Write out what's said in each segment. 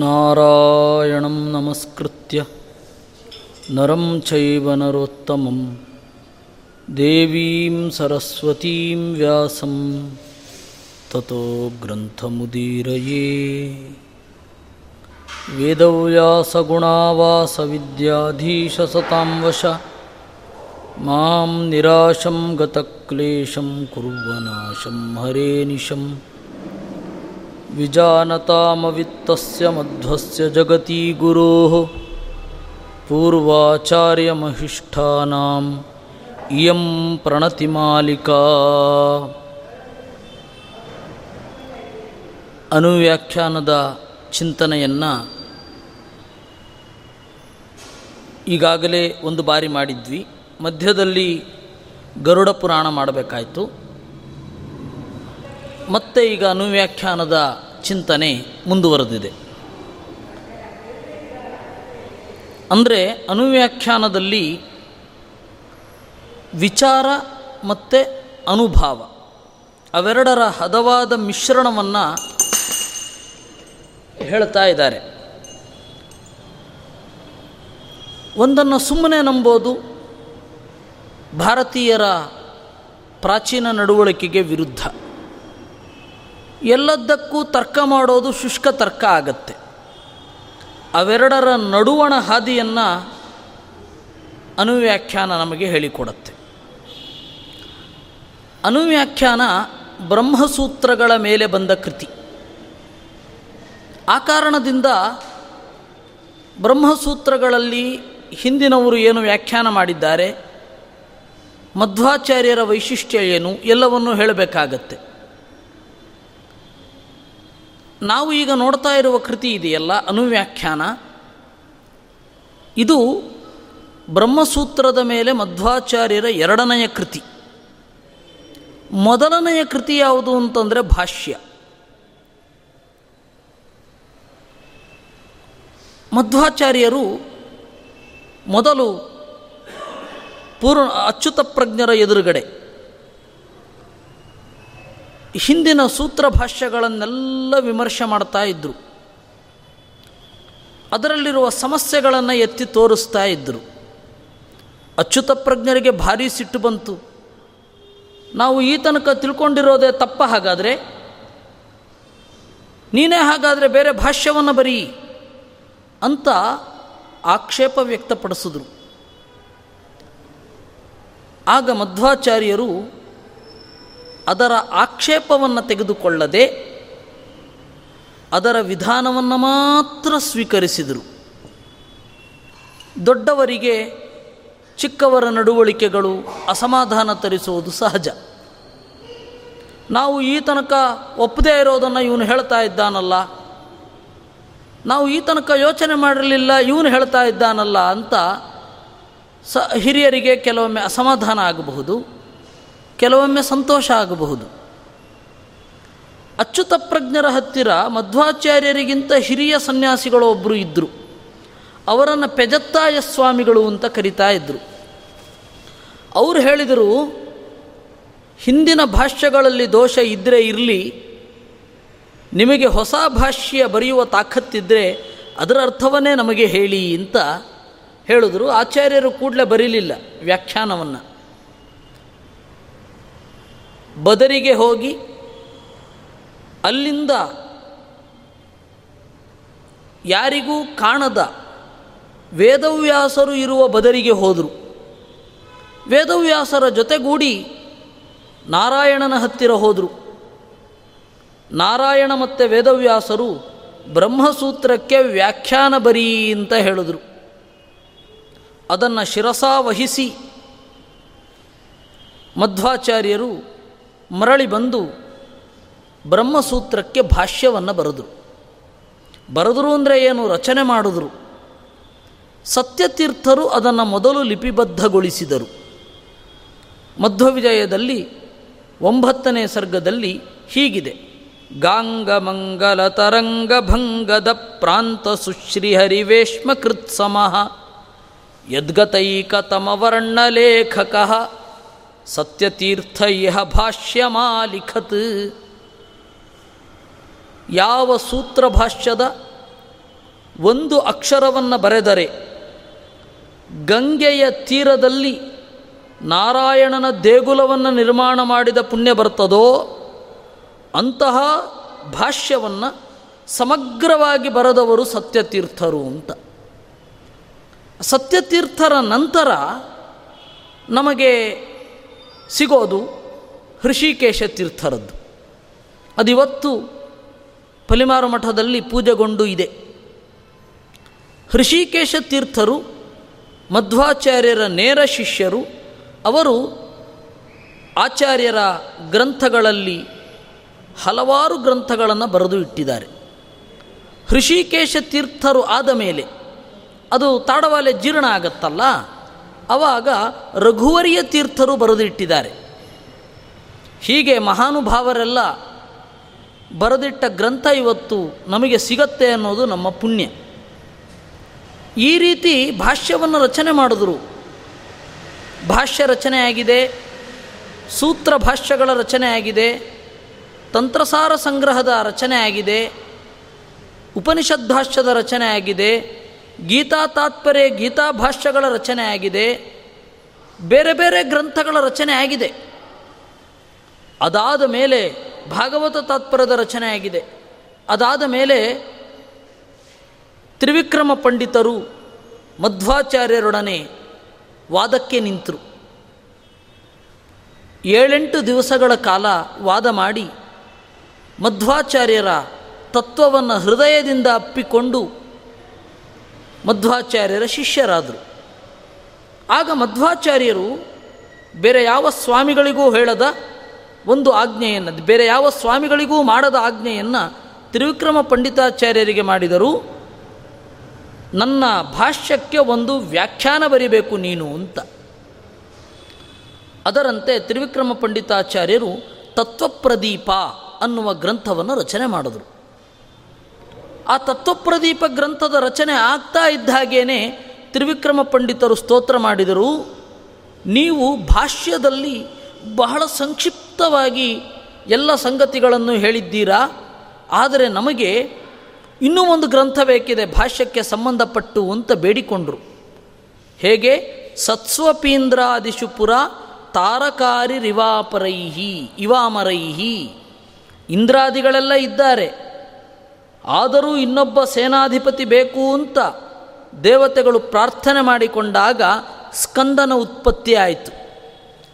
नारायणं नमस्कृत्य नरं चैव नरोत्तमं देवीं सरस्वतीं व्यासं ततो ग्रन्थमुदीरये। वेदव्यासगुणावासविद्याधीशसतां वश माँ निराशं गतक्लेशं कुर्वनाशं हरे निशम् विजानतामवित्तस्य मध्वस्य जगती गुरोः पूर्वाचार्यमहिष्ठानाम् इयं प्रणतिमालिका ಅನುವ್ಯಾಖ್ಯಾನದ ಚಿಂತನೆಯನ್ನು ಈಗಾಗಲೇ ಒಂದು ಬಾರಿ ಮಾಡಿದ್ವಿ ಮಧ್ಯದಲ್ಲಿ ಗರುಡ ಪುರಾಣ ಮಾಡಬೇಕಾಯಿತು ಮತ್ತೆ ಈಗ ಅನುವ್ಯಾಖ್ಯಾನದ ಚಿಂತನೆ ಮುಂದುವರೆದಿದೆ. ಅಂದರೆ ಅನುವ್ಯಾಖ್ಯಾನದಲ್ಲಿ ವಿಚಾರ ಮತ್ತು ಅನುಭಾವ ಅವೆರಡರ ಹದವಾದ ಮಿಶ್ರಣವನ್ನು ಹೇಳ್ತಾ ಇದ್ದಾರೆ. ಒಂದನ್ನು ಸುಮ್ಮನೆ ನಂಬೋದು ಭಾರತೀಯರ ಪ್ರಾಚೀನ ನಡವಳಿಕೆಗೆ ವಿರುದ್ಧ. ಎಲ್ಲದಕ್ಕೂ ತರ್ಕ ಮಾಡೋದು ಶುಷ್ಕ ತರ್ಕ ಆಗತ್ತೆ. ಅವೆರಡರ ನಡುವಣ ಹಾದಿಯನ್ನು ಅನುವ್ಯಾಖ್ಯಾನ ನಮಗೆ ಹೇಳಿಕೊಡುತ್ತೆ. ಅನುವ್ಯಾಖ್ಯಾನ ಬ್ರಹ್ಮಸೂತ್ರಗಳ ಮೇಲೆ ಬಂದ ಕೃತಿ. ಆ ಕಾರಣದಿಂದ ಬ್ರಹ್ಮಸೂತ್ರಗಳಲ್ಲಿ ಹಿಂದಿನವರು ಏನು ವ್ಯಾಖ್ಯಾನ ಮಾಡಿದ್ದಾರೆ? ಮಧ್ವಾಚಾರ್ಯರ ವೈಶಿಷ್ಟ್ಯ ಏನು? ಎಲ್ಲವನ್ನೂ ಹೇಳಬೇಕಾಗತ್ತೆ. ನಾವು ಈಗ ನೋಡ್ತಾ ಇರುವ ಕೃತಿ ಇದೆಯಲ್ಲ, ಅನುವ್ಯಾಖ್ಯಾನ. ಇದು ಬ್ರಹ್ಮಸೂತ್ರದ ಮೇಲೆ ಮಧ್ವಾಚಾರ್ಯರ ಎರಡನೆಯ ಕೃತಿ. ಮೊದಲನೆಯ ಕೃತಿ ಯಾವುದು ಅಂತಂದರೆ ಭಾಷ್ಯ. ಮಧ್ವಾಚಾರ್ಯರು ಮೊದಲು ಪೂರ್ಣ ಅಚ್ಯುತ ಪ್ರಜ್ಞರ ಎದುರುಗಡೆ ಹಿಂದಿನ ಸೂತ್ರ ಭಾಷ್ಯಗಳನ್ನೆಲ್ಲ ವಿಮರ್ಶೆ ಮಾಡ್ತಾ ಇದ್ದರು ಅದರಲ್ಲಿರುವ ಸಮಸ್ಯೆಗಳನ್ನು ಎತ್ತಿ ತೋರಿಸ್ತಾ ಇದ್ದರು ಅಚ್ಯುತ ಪ್ರಜ್ಞರಿಗೆ ಭಾರೀ ಸಿಟ್ಟು ಬಂತು. ನಾವು ಈ ತನಕ ತಿಳ್ಕೊಂಡಿರೋದೇ ತಪ್ಪ ಹಾಗಾದರೆ? ನೀನೇ ಹಾಗಾದರೆ ಬೇರೆ ಭಾಷ್ಯವನ್ನು ಬರೀ ಅಂತ ಆಕ್ಷೇಪ ವ್ಯಕ್ತಪಡಿಸಿದ್ರು. ಆಗ ಮಧ್ವಾಚಾರ್ಯರು ಅದರ ಆಕ್ಷೇಪವನ್ನು ತೆಗೆದುಕೊಳ್ಳದೆ ಅದರ ವಿಧಾನವನ್ನು ಮಾತ್ರ ಸ್ವೀಕರಿಸಿದರು. ದೊಡ್ಡವರಿಗೆ ಚಿಕ್ಕವರ ನಡವಳಿಕೆಗಳು ಅಸಮಾಧಾನ ತರಿಸುವುದು ಸಹಜ. ನಾವು ಈ ತನಕ ಒಪ್ಪದೇ ಇರೋದನ್ನು ಇವನು ಹೇಳ್ತಾ ಇದ್ದಾನಲ್ಲ. ನಾವು ಈ ತನಕ ಯೋಚನೆ ಮಾಡಿರಲಿಲ್ಲ ಇವನು ಹೇಳ್ತಾ ಇದ್ದಾನಲ್ಲ ಅಂತ ಸ ಹಿರಿಯರಿಗೆ ಕೆಲವೊಮ್ಮೆ ಅಸಮಾಧಾನ ಆಗಬಹುದು. ಕೆಲವೊಮ್ಮೆ ಸಂತೋಷ ಆಗಬಹುದು. ಅಚ್ಯುತ ಪ್ರಜ್ಞರ ಹತ್ತಿರ ಮಧ್ವಾಚಾರ್ಯರಿಗಿಂತ ಹಿರಿಯ ಸನ್ಯಾಸಿಗಳು ಒಬ್ಬರು ಇದ್ದರು ಅವರನ್ನು ಪೆಜತ್ತಾಯ ಸ್ವಾಮಿಗಳು ಅಂತ ಕರಿತಾ ಇದ್ದರು ಅವರು ಹೇಳಿದರು, ಹಿಂದಿನ ಭಾಷ್ಯಗಳಲ್ಲಿ ದೋಷ ಇದ್ದರೆ ಇರಲಿ, ನಿಮಗೆ ಹೊಸ ಭಾಷ್ಯ ಬರೆಯುವ ತಾಕತ್ತಿದ್ದರೆ ಅದರ ಅರ್ಥವನ್ನೇ ನಮಗೆ ಹೇಳಿ ಅಂತ ಹೇಳಿದ್ರು. ಆಚಾರ್ಯರು ಕೂಡಲೇ ಬರೀಲಿಲ್ಲ ವ್ಯಾಖ್ಯಾನವನ್ನು. ಬದರಿಗೆ ಹೋಗಿ ಅಲ್ಲಿಂದ ಯಾರಿಗೂ ಕಾಣದ ವೇದವ್ಯಾಸರು ಇರುವ ಬದರಿಗೆ ಹೋದರು. ವೇದವ್ಯಾಸರ ಜೊತೆಗೂಡಿ ನಾರಾಯಣನ ಹತ್ತಿರ ಹೋದರು. ನಾರಾಯಣ ಮತ್ತು ವೇದವ್ಯಾಸರು ಬ್ರಹ್ಮಸೂತ್ರಕ್ಕೆ ವ್ಯಾಖ್ಯಾನ ಬರೀ ಅಂತ ಹೇಳಿದರು. ಅದನ್ನು ಶಿರಸಾವಹಿಸಿ ಮಧ್ವಾಚಾರ್ಯರು ಮರಳಿ ಬಂದು ಬ್ರಹ್ಮಸೂತ್ರಕ್ಕೆ ಭಾಷ್ಯವನ್ನು ಬರೆದರು. ಬರೆದರು ಅಂದರೆ ಏನು? ರಚನೆ ಮಾಡಿದ್ರು. ಸತ್ಯತೀರ್ಥರು ಅದನ್ನು ಮೊದಲು ಲಿಪಿಬದ್ಧಗೊಳಿಸಿದರು. ಮಧ್ವವಿಜಯದಲ್ಲಿ ಒಂಬತ್ತನೇ ಸರ್ಗದಲ್ಲಿ ಹೀಗಿದೆ. ಗಾಂಗಮಂಗಲ ತರಂಗಭಂಗದ ಪ್ರಾಂತ ಸುಶ್ರೀಹರಿವೇಶ್ಮ ಕೃತ್ಸಮಃ ಯದ್ಗತೈಕತಮವರ್ಣಲೇಖಕ ಸತ್ಯತೀರ್ಥ ಇಹ ಭಾಷ್ಯಮಾಲಿಖತ್. ಯಾವ ಸೂತ್ರ ಭಾಷ್ಯದ ಒಂದು ಅಕ್ಷರವನ್ನು ಬರೆದರೆ ಗಂಗೆಯ ತೀರದಲ್ಲಿ ನಾರಾಯಣನ ದೇಗುಲವನ್ನು ನಿರ್ಮಾಣ ಮಾಡಿದ ಪುಣ್ಯ ಬರ್ತದೋ ಅಂತಹ ಭಾಷ್ಯವನ್ನು ಸಮಗ್ರವಾಗಿ ಬರೆದವರು ಸತ್ಯತೀರ್ಥರು ಅಂತ. ಸತ್ಯತೀರ್ಥರ ನಂತರ ನಮಗೆ ಸಿಗೋದು ಹೃಷಿಕೇಶ ತೀರ್ಥರದ್ದು. ಅದಿವತ್ತು ಪಲಿಮಾರು ಮಠದಲ್ಲಿ ಪೂಜೆಗೊಂಡು ಇದೆ. ಹೃಷಿಕೇಶ ತೀರ್ಥರು, ಮಧ್ವಾಚಾರ್ಯರ ನೇರ ಶಿಷ್ಯರು, ಅವರು ಆಚಾರ್ಯರ ಗ್ರಂಥಗಳಲ್ಲಿ ಹಲವಾರು ಗ್ರಂಥಗಳನ್ನು ಬರೆದು ಇಟ್ಟಿದ್ದಾರೆ. ಹೃಷಿಕೇಶ ತೀರ್ಥರು ಆದ ಮೇಲೆ ಅದು ತಾಡವಾಲೆ ಜೀರ್ಣ ಆಗತ್ತಲ್ಲ? ಆವಾಗ ರಘುವರಿಯ ತೀರ್ಥರು ಬರೆದಿಟ್ಟಿದ್ದಾರೆ. ಹೀಗೆ ಮಹಾನುಭಾವರೆಲ್ಲ ಬರೆದಿಟ್ಟ ಗ್ರಂಥ ಇವತ್ತು ನಮಗೆ ಸಿಗತ್ತೆ ಅನ್ನೋದು ನಮ್ಮ ಪುಣ್ಯ. ಈ ರೀತಿ ಭಾಷ್ಯವನ್ನು ರಚನೆ ಮಾಡಿದ್ರು. ಭಾಷ್ಯ ರಚನೆಯಾಗಿದೆ ಸೂತ್ರ ಭಾಷ್ಯಗಳ ರಚನೆಯಾಗಿದೆ ತಂತ್ರಸಾರ ಸಂಗ್ರಹದ ರಚನೆಯಾಗಿದೆ ಉಪನಿಷದ್ ಭಾಷ್ಯದ ರಚನೆಯಾಗಿದೆ ಗೀತಾ ತಾತ್ಪರ್ಯ ಗೀತಾ ಭಾಷ್ಯಗಳ ಆಗಿದೆ. ಬೇರೆ ಬೇರೆ ಗ್ರಂಥಗಳ ರಚನೆ ಆಗಿದೆ. ಅದಾದ ಮೇಲೆ ಭಾಗವತ ತಾತ್ಪರ್ಯದ ರಚನೆಯಾಗಿದೆ ಅದಾದ ಮೇಲೆ ತ್ರಿವಿಕ್ರಮ ಪಂಡಿತರು ಮಧ್ವಾಚಾರ್ಯರೊಡನೆ ವಾದಕ್ಕೆ ನಿಂತರು. ಏಳೆಂಟು ದಿವಸಗಳ ಕಾಲ ವಾದ ಮಾಡಿ ಮಧ್ವಾಚಾರ್ಯರ ತತ್ವವನ್ನು ಹೃದಯದಿಂದ ಅಪ್ಪಿಕೊಂಡು ಮಧ್ವಾಚಾರ್ಯರ ಶಿಷ್ಯರಾದರು. ಆಗ ಮಧ್ವಾಚಾರ್ಯರು ಬೇರೆ ಯಾವ ಸ್ವಾಮಿಗಳಿಗೂ ಹೇಳದ ಒಂದು ಆಜ್ಞೆಯನ್ನು, ಬೇರೆ ಯಾವ ಸ್ವಾಮಿಗಳಿಗೂ ಮಾಡದ ಆಜ್ಞೆಯನ್ನು ತ್ರಿವಿಕ್ರಮ ಪಂಡಿತಾಚಾರ್ಯರಿಗೆ ಮಾಡಿದರು. ನನ್ನ ಭಾಷ್ಯಕ್ಕೆ ಒಂದು ವ್ಯಾಖ್ಯಾನ ಬರಿಬೇಕು ನೀನು ಅಂತ. ಅದರಂತೆ ತ್ರಿವಿಕ್ರಮ ಪಂಡಿತಾಚಾರ್ಯರು ತತ್ವಪ್ರದೀಪ ಅನ್ನುವ ಗ್ರಂಥವನ್ನು ರಚನೆ ಮಾಡಿದರು. ಆ ತತ್ವಪ್ರದೀಪ ಗ್ರಂಥದ ರಚನೆ ಆಗ್ತಾ ಇದ್ದ ಹಾಗೇನೆ ತ್ರಿವಿಕ್ರಮ ಪಂಡಿತರು ಸ್ತೋತ್ರ ಮಾಡಿದರು. ನೀವು ಭಾಷ್ಯದಲ್ಲಿ ಬಹಳ ಸಂಕ್ಷಿಪ್ತವಾಗಿ ಎಲ್ಲ ಸಂಗತಿಗಳನ್ನು ಹೇಳಿದ್ದೀರಾ? ಆದರೆ ನಮಗೆ ಇನ್ನೂ ಒಂದು ಗ್ರಂಥ ಬೇಕಿದೆ, ಭಾಷ್ಯಕ್ಕೆ ಸಂಬಂಧಪಟ್ಟು ಅಂತ ಬೇಡಿಕೊಂಡರು. ಹೇಗೆ? ಸತ್ಸ್ವಪೀಂದ್ರಾದಿಶು ಪುರ ತಾರಕಾರಿ ರಿವಾಪರೈಹಿ, ಇವಾಮರೈಹಿ. ಇಂದ್ರಾದಿಗಳೆಲ್ಲ ಇದ್ದಾರೆ. ಆದರೂ ಇನ್ನೊಬ್ಬ ಸೇನಾಧಿಪತಿ ಬೇಕು ಅಂತ ದೇವತೆಗಳು ಪ್ರಾರ್ಥನೆ ಮಾಡಿಕೊಂಡಾಗ ಸ್ಕಂದನ ಉತ್ಪತ್ತಿ ಆಯಿತು.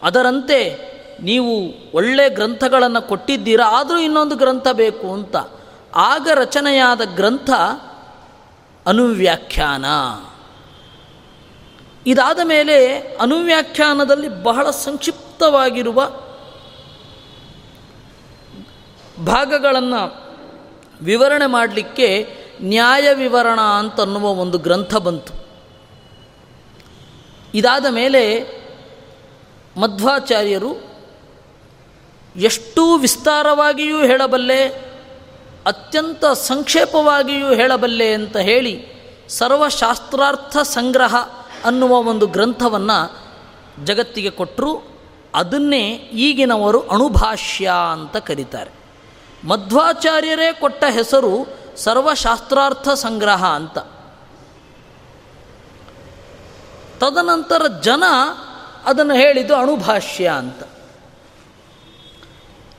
ಅದರಂತೆ ನೀವು ಒಳ್ಳೆ ಗ್ರಂಥಗಳನ್ನು ಕೊಟ್ಟಿದ್ದೀರಾ, ಆದರೂ ಇನ್ನೊಂದು ಗ್ರಂಥ ಬೇಕು ಅಂತ. ಆಗ ರಚನೆಯಾದ ಗ್ರಂಥ ಅನುವ್ಯಾಖ್ಯಾನ. ಇದಾದ ಮೇಲೆ ಅನುವ್ಯಾಖ್ಯಾನದಲ್ಲಿ ಬಹಳ ಸಂಕ್ಷಿಪ್ತವಾಗಿರುವ ಭಾಗಗಳನ್ನು ವಿವರಣೆ ಮಾಡಲಿಕ್ಕೆ ನ್ಯಾಯ ವಿವರಣ ಅಂತನ್ನುವ ಒಂದು ಗ್ರಂಥ ಬಂತು. ಇದಾದ ಮೇಲೆ ಮಧ್ವಾಚಾರ್ಯರು ಎಷ್ಟು ವಿಸ್ತಾರವಾಗಿಯೂ ಹೇಳಬಲ್ಲೆ, ಅತ್ಯಂತ ಸಂಕ್ಷೇಪವಾಗಿಯೂ ಹೇಳಬಲ್ಲೆ ಅಂತ ಹೇಳಿ ಸರ್ವಶಾಸ್ತ್ರಾರ್ಥ ಸಂಗ್ರಹ ಅನ್ನುವ ಒಂದು ಗ್ರಂಥವನ್ನು ಜಗತ್ತಿಗೆ ಕೊಟ್ಟರು ಅದನ್ನೇ ಈಗಿನವರು ಅಣುಭಾಷ್ಯ ಅಂತ ಕರೀತಾರೆ. ಮಧ್ವಾಚಾರ್ಯರೇ ಕೊಟ್ಟ ಹೆಸರು ಸರ್ವಶಾಸ್ತ್ರಾರ್ಥ ಸಂಗ್ರಹ ಅಂತ. ತದನಂತರ ಜನ ಅದನ್ನು ಹೇಳಿದ್ದು ಅಣುಭಾಷ್ಯ ಅಂತ.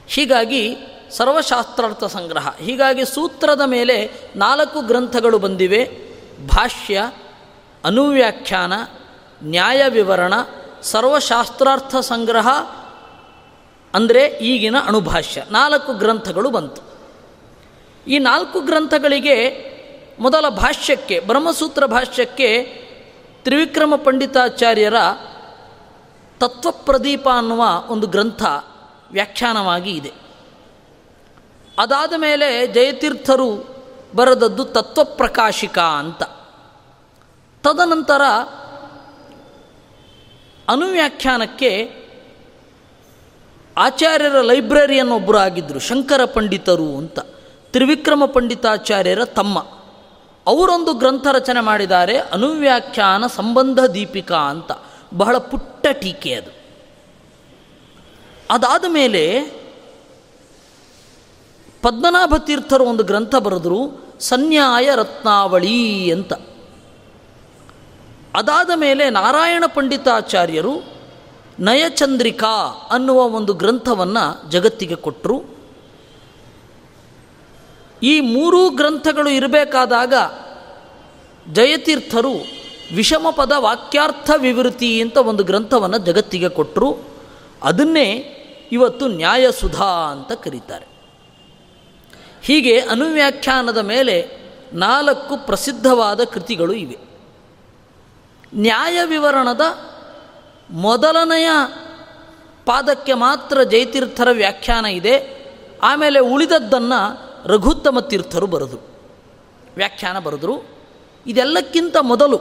ಹೀಗಾಗಿ ಸರ್ವಶಾಸ್ತ್ರಾರ್ಥ ಸಂಗ್ರಹ. ಹೀಗಾಗಿ ಸೂತ್ರದ ಮೇಲೆ ನಾಲ್ಕು ಗ್ರಂಥಗಳು ಬಂದಿವೆ. ಭಾಷ್ಯ, ಅನುವ್ಯಾಖ್ಯಾನ ನ್ಯಾಯ ವಿವರಣ ಸರ್ವಶಾಸ್ತ್ರಾರ್ಥ ಸಂಗ್ರಹ ಅಂದರೆ ಈಗಿನ ಅಣುಭಾಷ್ಯ ನಾಲ್ಕು ಗ್ರಂಥಗಳು ಬಂತು. ಈ ನಾಲ್ಕು ಗ್ರಂಥಗಳಿಗೆ ಮೊದಲ ಭಾಷ್ಯಕ್ಕೆ, ಬ್ರಹ್ಮಸೂತ್ರ ಭಾಷ್ಯಕ್ಕೆ ತ್ರಿವಿಕ್ರಮ ಪಂಡಿತಾಚಾರ್ಯರ ತತ್ವಪ್ರದೀಪ ಅನ್ನುವ ಒಂದು ಗ್ರಂಥ ವ್ಯಾಖ್ಯಾನವಾಗಿ ಇದೆ. ಅದಾದ ಮೇಲೆ ಜಯತೀರ್ಥರು ಬರೆದದ್ದು ತತ್ವಪ್ರಕಾಶಿಕ ಅಂತ. ತದನಂತರ ಅನುವ್ಯಾಖ್ಯಾನಕ್ಕೆ ಆಚಾರ್ಯರ ಲೈಬ್ರರಿಯನ್ನೊಬ್ಬರು ಆಗಿದ್ದರು ಶಂಕರ ಪಂಡಿತರು ಅಂತ. ತ್ರಿವಿಕ್ರಮ ಪಂಡಿತಾಚಾರ್ಯರ ತಮ್ಮ. ಅವರೊಂದು ಗ್ರಂಥ ರಚನೆ ಮಾಡಿದ್ದಾರೆ, ಅನುವ್ಯಾಖ್ಯಾನ ಸಂಬಂಧ ದೀಪಿಕಾ ಅಂತ. ಬಹಳ ಪುಟ್ಟ ಟೀಕೆ ಅದು. ಅದಾದ ಮೇಲೆ ಪದ್ಮನಾಭ ತೀರ್ಥರು ಒಂದು ಗ್ರಂಥ ಬರೆದರು, ಸನ್ಯಾಯ ರತ್ನಾವಳಿ ಅಂತ. ಅದಾದ ಮೇಲೆ ನಾರಾಯಣ ಪಂಡಿತಾಚಾರ್ಯರು ನಯಚಂದ್ರಿಕಾ ಅನ್ನುವ ಒಂದು ಗ್ರಂಥವನ್ನು ಜಗತ್ತಿಗೆ ಕೊಟ್ಟರು ಈ ಮೂರೂ ಗ್ರಂಥಗಳು ಇರಬೇಕಾದಾಗ ಜಯತೀರ್ಥರು ವಿಷಮಪದ ವಾಕ್ಯಾರ್ಥ ವಿವೃತಿ ಅಂತ ಒಂದು ಗ್ರಂಥವನ್ನು ಜಗತ್ತಿಗೆ ಕೊಟ್ಟರು ಅದನ್ನೇ ಇವತ್ತು ನ್ಯಾಯಸುಧಾ ಅಂತ ಕರೀತಾರೆ. ಹೀಗೆ ಅನುವ್ಯಾಖ್ಯಾನದ ಮೇಲೆ ನಾಲ್ಕು ಪ್ರಸಿದ್ಧವಾದ ಕೃತಿಗಳು ಇವೆ. ನ್ಯಾಯ ವಿವರಣದ ಮೊದಲನೆಯ ಪಾದಕ್ಕೆ ಮಾತ್ರ ಜಯತೀರ್ಥರ ವ್ಯಾಖ್ಯಾನ ಇದೆ. ಆಮೇಲೆ ಉಳಿದದ್ದನ್ನು ರಘುತ್ತಮ ತೀರ್ಥರು ಬರೆದರು ವ್ಯಾಖ್ಯಾನ ಬರೆದರು. ಇದೆಲ್ಲಕ್ಕಿಂತ ಮೊದಲು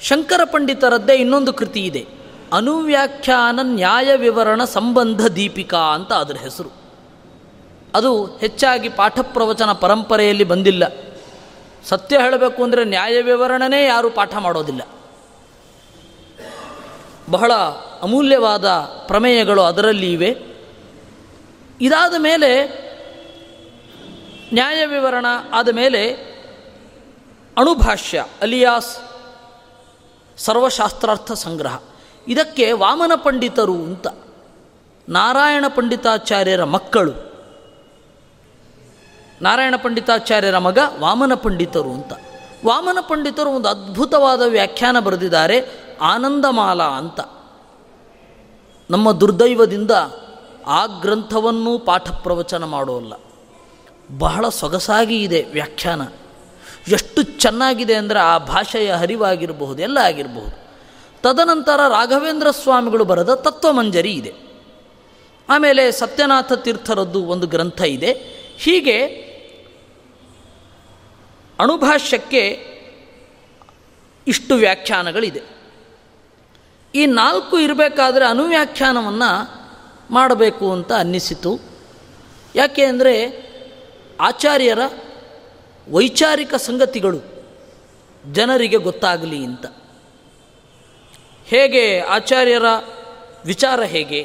ಶಂಕರ ಪಂಡಿತರದ್ದೇ ಇನ್ನೊಂದು ಕೃತಿ ಇದೆ. ಅನುವ್ಯಾಖ್ಯಾನ ನ್ಯಾಯ ವಿವರಣ ಸಂಬಂಧ ದೀಪಿಕಾ ಅಂತ ಅದರ ಹೆಸರು. ಅದು ಹೆಚ್ಚಾಗಿ ಪಾಠ ಪ್ರವಚನ ಪರಂಪರೆಯಲ್ಲಿ ಬಂದಿಲ್ಲ. ಸತ್ಯ ಹೇಳಬೇಕು ಅಂದರೆ ನ್ಯಾಯ ವಿವರಣನೇ ಯಾರೂ ಪಾಠ ಮಾಡೋದಿಲ್ಲ. ಬಹಳ ಅಮೂಲ್ಯವಾದ ಪ್ರಮೇಯಗಳು ಅದರಲ್ಲಿ ಇವೆ. ಇದಾದ ಮೇಲೆ ನ್ಯಾಯ ವಿವರಣ ಆದ ಮೇಲೆ ಅಣುಭಾಷ್ಯ, ಅಲಿಯಾಸ್ ಸರ್ವಶಾಸ್ತ್ರಾರ್ಥ ಸಂಗ್ರಹ. ಇದಕ್ಕೆ ವಾಮನ ಪಂಡಿತರು ಅಂತ, ನಾರಾಯಣ ಪಂಡಿತಾಚಾರ್ಯರ ಮಕ್ಕಳು. ನಾರಾಯಣ ಪಂಡಿತಾಚಾರ್ಯರ ಮಗ ವಾಮನ ಪಂಡಿತರು ಅಂತ. ವಾಮನ ಪಂಡಿತರು ಒಂದು ಅದ್ಭುತವಾದ ವ್ಯಾಖ್ಯಾನ ಬರೆದಿದ್ದಾರೆ. ಆನಂದಮಾಲ ಅಂತ. ನಮ್ಮ ದುರ್ದೈವದಿಂದ ಆ ಗ್ರಂಥವನ್ನು ಪಾಠ ಪ್ರವಚನ ಮಾಡೋಲ್ಲ. ಬಹಳ ಸೊಗಸಾಗಿ ಇದೆ ವ್ಯಾಖ್ಯಾನ. ಎಷ್ಟು ಚೆನ್ನಾಗಿದೆ ಅಂದರೆ ಆ ಭಾಷೆಯ ಹರಿವಾಗಿರಬಹುದು, ಎಲ್ಲ ಆಗಿರಬಹುದು. ತದನಂತರ ರಾಘವೇಂದ್ರ ಸ್ವಾಮಿಗಳು ಬರೆದ ತತ್ವಮಂಜರಿ ಇದೆ. ಆಮೇಲೆ ಸತ್ಯನಾಥ ತೀರ್ಥರದ್ದು ಒಂದು ಗ್ರಂಥ ಇದೆ. ಹೀಗೆ ಅಣುಭಾಷ್ಯಕ್ಕೆ ಇಷ್ಟು ವ್ಯಾಖ್ಯಾನಗಳಿದೆ. ಈ ನಾಲ್ಕು ಇರಬೇಕಾದ್ರೆ ಅನುವ್ಯಾಖ್ಯಾನವನ್ನು ಮಾಡಬೇಕು ಅಂತ ಅನ್ನಿಸಿತು. ಯಾಕೆ ಅಂದರೆ ಆಚಾರ್ಯರ ವೈಚಾರಿಕ ಸಂಗತಿಗಳು ಜನರಿಗೆ ಗೊತ್ತಾಗಲಿ ಅಂತ. ಹೇಗೆ ಆಚಾರ್ಯರ ವಿಚಾರ ಹೇಗೆ?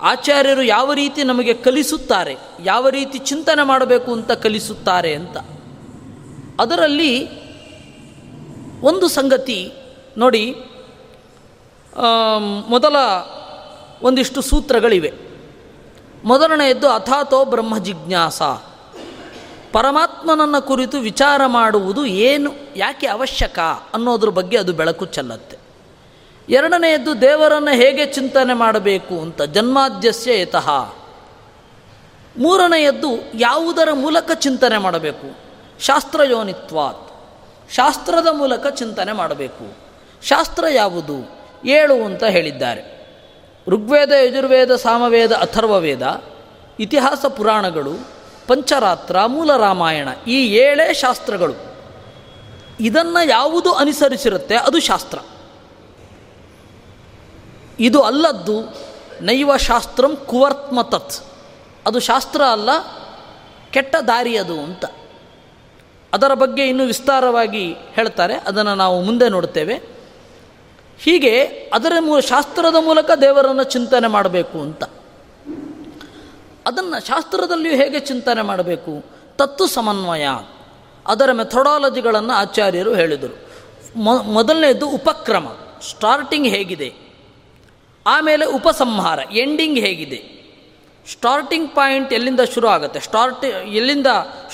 ಆಚಾರ್ಯರು ಯಾವ ರೀತಿ ನಮಗೆ ಕಲಿಸುತ್ತಾರೆ, ಯಾವ ರೀತಿ ಚಿಂತನೆ ಮಾಡಬೇಕು ಅಂತ ಕಲಿಸುತ್ತಾರೆ ಅಂತ. ಅದರಲ್ಲಿ ಒಂದು ಸಂಗತಿ ನೋಡಿ ಮೊದಲ ಒಂದಿಷ್ಟು ಸೂತ್ರಗಳಿವೆ. ಮೊದಲನೆಯದ್ದು ಅಥಾತೋ ಬ್ರಹ್ಮ ಜಿಜ್ಞಾಸ. ಪರಮಾತ್ಮನನ್ನು ಕುರಿತು ವಿಚಾರ ಮಾಡುವುದು ಏನು, ಯಾಕೆ ಅವಶ್ಯಕ ಅನ್ನೋದ್ರ ಬಗ್ಗೆ ಅದು ಬೆಳಕು ಚೆಲ್ಲತ್ತೆ. ಎರಡನೆಯದ್ದು ದೇವರನ್ನು ಹೇಗೆ ಚಿಂತನೆ ಮಾಡಬೇಕು ಅಂತ, ಜನ್ಮಾದ್ಯಸ್ಯ ಯತಃ ಮೂರನೆಯದ್ದು ಯಾವುದರ ಮೂಲಕ ಚಿಂತನೆ ಮಾಡಬೇಕು, ಶಾಸ್ತ್ರಯೋನಿತ್ವಾತ್. ಶಾಸ್ತ್ರದ ಮೂಲಕ ಚಿಂತನೆ ಮಾಡಬೇಕು. ಶಾಸ್ತ್ರ ಯಾವುದು? ಏಳು ಅಂತ ಹೇಳಿದ್ದಾರೆ. ಋಗ್ವೇದ, ಯಜುರ್ವೇದ, ಸಾಮವೇದ, ಅಥರ್ವವೇದ, ಇತಿಹಾಸ ಪುರಾಣಗಳು, ಪಂಚರಾತ್ರ, ಮೂಲ ರಾಮಾಯಣ, ಈ ಏಳೇ ಶಾಸ್ತ್ರಗಳು. ಇದನ್ನು ಯಾವುದು ಅನುಸರಿಸಿರುತ್ತೆ? ಅದು ಶಾಸ್ತ್ರ. ಇದು ಅಲ್ಲದ್ದು ನೈವ ಶಾಸ್ತ್ರಂ ಕುವರ್ತ್ಮ ತತ್. ಅದು ಶಾಸ್ತ್ರ ಅಲ್ಲ, ಕೆಟ್ಟ ದಾರಿ ಅದು ಅಂತ. ಅದರ ಬಗ್ಗೆ ಇನ್ನೂ ವಿಸ್ತಾರವಾಗಿ ಹೇಳ್ತಾರೆ. ಅದನ್ನು ನಾವು ಮುಂದೆ ನೋಡ್ತೇವೆ. ಹೀಗೆ ಅದರ ಮೂ, ಶಾಸ್ತ್ರದ ಮೂಲಕ ದೇವರನ್ನು ಚಿಂತನೆ ಮಾಡಬೇಕು ಅಂತ. ಅದನ್ನು ಶಾಸ್ತ್ರದಲ್ಲಿಯೂ ಹೇಗೆ ಚಿಂತನೆ ಮಾಡಬೇಕು? ತತ್ತು ಸಮನ್ವಯ. ಅದರ ಮೆಥಡಾಲಜಿಗಳನ್ನು ಆಚಾರ್ಯರು ಹೇಳಿದರು. ಮೊದಲನೇದು ಉಪಕ್ರಮ. ಸ್ಟಾರ್ಟಿಂಗ್ ಹೇಗಿದೆ. ಆಮೇಲೆ ಉಪಸಂಹಾರ. ಎಂಡಿಂಗ್ ಹೇಗಿದೆ. ಸ್ಟಾರ್ಟಿಂಗ್ ಪಾಯಿಂಟ್ ಎಲ್ಲಿಂದ ಶುರು ಆಗುತ್ತೆ ಸ್ಟಾರ್ಟ್ ಎಲ್ಲಿಂದ